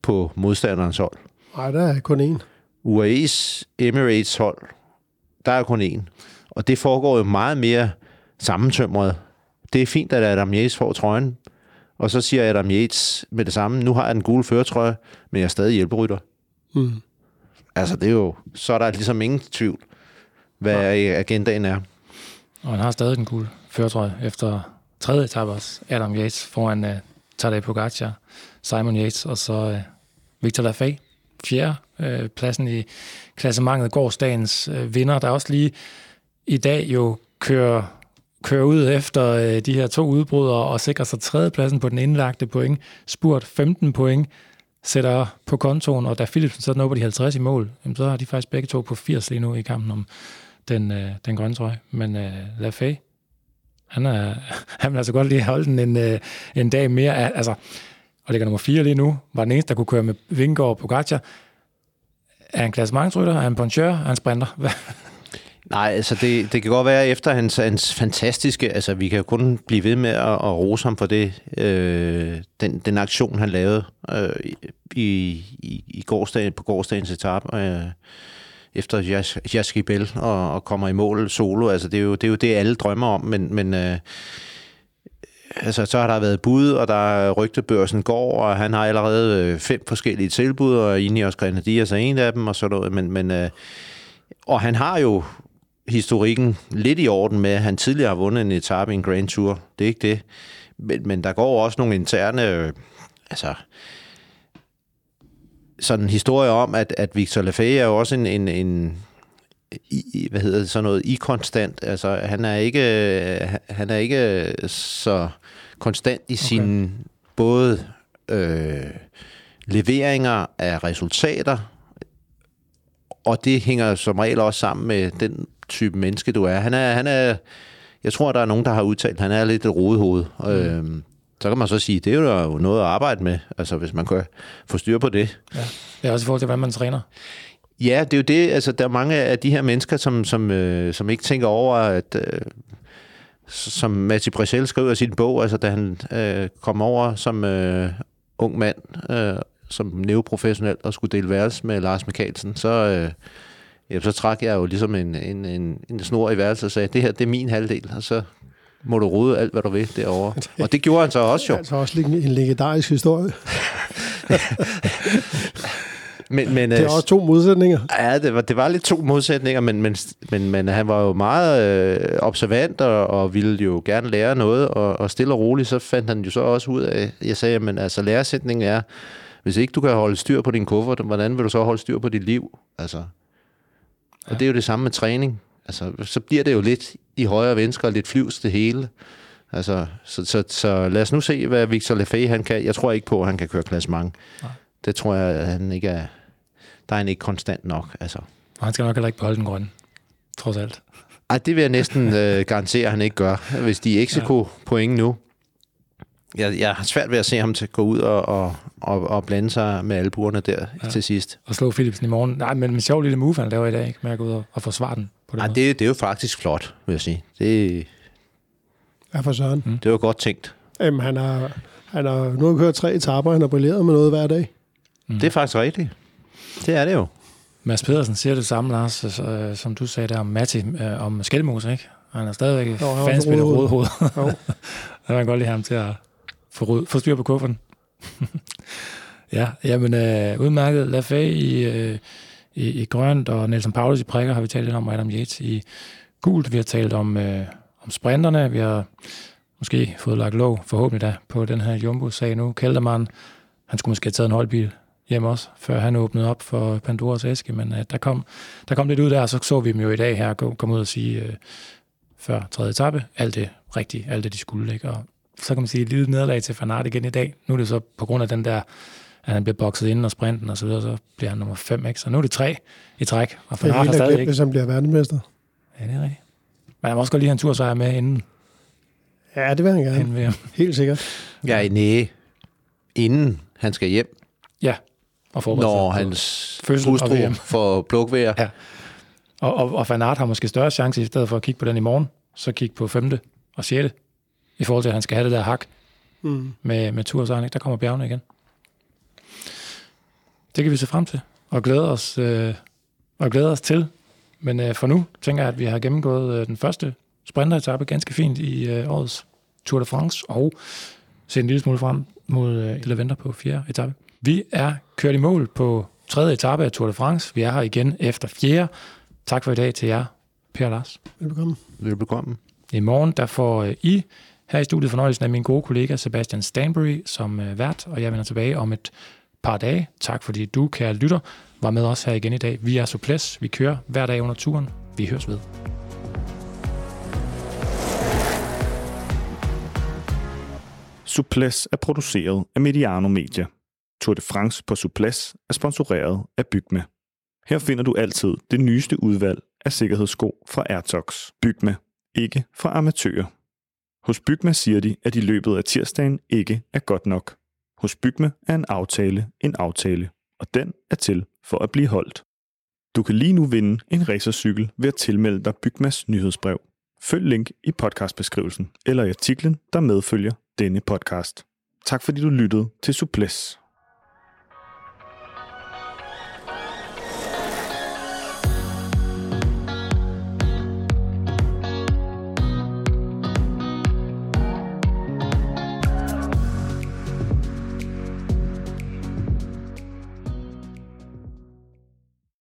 på modstanderens hold. Nej, der er kun én. UAE's Emirates hold, der er kun én. Og det foregår jo meget mere sammentømret. Det er fint, at Adam Yates får trøjen, og så siger Adam Yates med det samme, nu har jeg den gule føretrøje, men jeg er stadig hjælperytter. Mm. Altså, det er jo, så er der ligesom ingen tvivl, hvad ja. agendaen er. Og han har stadig den gule føretrøje efter tredje etape også. Adam Yates foran uh, Tadej Pogacar, Simon Yates og så uh, Victor Lafay. Fjerde uh, pladsen i klassementet gårdsdagens uh, vinder, der også lige i dag jo kører, kører ud efter øh, de her to udbrud og sikrer sig tredjepladsen på den indlagte point. Spurt 15 point sætter på kontoen, og da Philipsen så når på de 50 i mål, jamen, så har de faktisk begge to på 80 lige nu i kampen om den, øh, den grønne trøje. Men øh, Lafay, han, er, han vil altså godt lige holde den en, øh, en dag mere. Altså, og ligger nummer 4 lige nu, var den eneste, der kunne køre med Vingegaard og Pogacar. Er han klassementsrytter? Er han ponchør? Er han sprinter? Nej, altså det, det kan godt være efter hans, hans fantastiske, altså vi kan jo kun blive ved med at, at rose ham for det, øh, den, den aktion han lavede øh, i, i, i gårsdagen, på gårdsdagens etape, øh, efter Jaski Bell og, og kommer i mål solo. Altså det er jo det, er jo det alle drømmer om, men, men øh, altså, så har der været bud, og der er rygtebørsen går, og han har allerede øh, fem forskellige tilbud, og Ineos Grenadiers er en af dem, og sådan noget, men, men øh, og han har jo historikken lidt i orden med, at han tidligere har vundet en etape i en Grand Tour. Det er ikke det. Men, men der går også nogle interne... Øh, altså, sådan en historie om, at, at Victor Lafay er jo også en, en, en i, hvad hedder det, sådan noget i-konstant. Altså, han er ikke, han er ikke så konstant i okay. både øh, leveringer af resultater, og det hænger som regel også sammen med den type menneske, du er. Han er, han er jeg tror, der er nogen, der har udtalt, at han er lidt et rodehoved. Mm. Øhm, så kan man så sige, det er jo noget at arbejde med, altså hvis man kan få styr på det. Ja. Det er også i forhold til, hvordan man træner. Ja, det er jo det. Altså, der er mange af de her mennesker, som, som, øh, som ikke tænker over, at... Øh, som Matti Brechel skriver i sin bog, altså da han øh, kom over som øh, ung mand, øh, som neoprofessionel, og skulle dele værelse med Lars Mikkelsen, så, øh, ja, så trak jeg jo ligesom en, en, en, en snor i værelset og sagde, det her det er min halvdel, og så må du rode alt, hvad du vil derovre. Og det gjorde han så også jo. Det er altså også en legendarisk historie. men, men, det er øh, også to modsætninger. Ja, det var, det var lidt to modsætninger, men, men, men, men han var jo meget øh, observant og, og ville jo gerne lære noget, og, og stille og roligt, så fandt han jo så også ud af, jeg sagde, men altså læresætningen er, hvis ikke du kan holde styr på din kuffert, hvordan vil du så holde styr på dit liv? Altså, og ja. det er jo det samme med træning. Altså, så bliver det jo lidt i højre og venstre, lidt flyvs det hele. Altså, så, så, så lad os nu se, hvad Victor Lefebvre han kan. Jeg tror ikke på, at han kan køre klassement. Nej. Det tror jeg, at han ikke er... Der er han ikke konstant nok. Altså. Og han skal nok heller ikke beholde den grønne, trods alt. Ej, det vil jeg næsten øh, garantere, at han ikke gør. Hvis de ikke ja. point nu, jeg, jeg har svært ved at se ham til at gå ud og, og, og, og blande sig med albuerne der ja. til sidst. Og slå Philipsen i morgen. Nej, men en sjov lille move, han laver i dag, ikke? med at gå ud og, og forsvare den. På det, Ej, det, det er jo faktisk flot, vil jeg sige. Det, ja, for søren. Mm. Det var godt tænkt. Jamen, han har, han har nu har kørt tre etaper, han har brilleret med noget hver dag. Mm. Det er faktisk rigtigt. Det er det jo. Mads Pedersen siger det samme, Lars, som du sagde der om Matti, øh, om Skelmose, ikke? Han er stadigvæk fanspiller rådhoved. Jo. der kan godt lide ham til at få, rød, få styr på kufferten. ja, jamen øh, udmærket Lafay i, øh, i, i grønt, og Nelson Paulus i prikker har vi talt lidt om, Adam Yates i gult, vi har talt om, øh, om sprinterne, vi har måske fået lagt lov, forhåbentlig da, på den her Jumbo-sag nu. Kelderman, han skulle måske have taget en holdbil hjem også, før han åbnede op for Pandoras æske, men øh, der, kom, der kom lidt ud der, og så så vi dem jo i dag her komme ud og sige, øh, før tredje etape, alt det rigtige, alt det de skulle, ikke? og så kan man sige et lille nederlag til Fanart igen i dag. Nu er det så på grund af den der, at han bliver bokset inden og sprinten og så videre, så bliver han nummer 5, ikke? Så nu er det tre i træk, og Fanart har stadig ikke... hvis han bliver verdensmester. Ja, det er rigtigt. Men han må også godt lige have en tursejr med inden. Ja, det vil han gerne. Helt sikkert. Ja, nej. Inden han skal hjem. Ja, og Når hans hustru får plukvejr. Ja. Og, og, og Van Aert har måske større chance, i stedet for at kigge på den i morgen, så kigge på femte og sjette, i forhold til, at han skal have det der hak mm. med, med tursejren. Der kommer bjergene igen. Det kan vi se frem til, og glæde os, øh, og glæde os til. Men øh, for nu tænker jeg, at vi har gennemgået øh, den første sprinteretappe ganske fint i øh, årets Tour de France, og se en lille smule frem mod øh, eller venter på fjerde etape. Vi er kørt i mål på tredje etape af Tour de France. Vi er her igen efter fjerde. Tak for i dag til jer, Per Lars. Velbekomme. Velbekomme. I morgen der får øh, I her i studiet fornøjelsen af min gode kollega Sebastian Stanbury som øh, vært, og jeg vender tilbage om et par dage. Tak fordi du, kære lytter, var med os her igen i dag. Vi er Suples. Vi kører hver dag under turen. Vi høres ved. Suples er produceret af Mediano Media. Tour de France på Suples er sponsoreret af Bygme. Her finder du altid det nyeste udvalg af sikkerhedssko fra Airtox. Bygme, ikke fra amatører. Hos Bygma siger de, at i løbet af tirsdagen ikke er godt nok. Hos Bygma er en aftale en aftale, og den er til for at blive holdt. Du kan lige nu vinde en racercykel ved at tilmelde dig Bygmas nyhedsbrev. Følg link i podcastbeskrivelsen eller i artiklen, der medfølger denne podcast. Tak fordi du lyttede til Suples.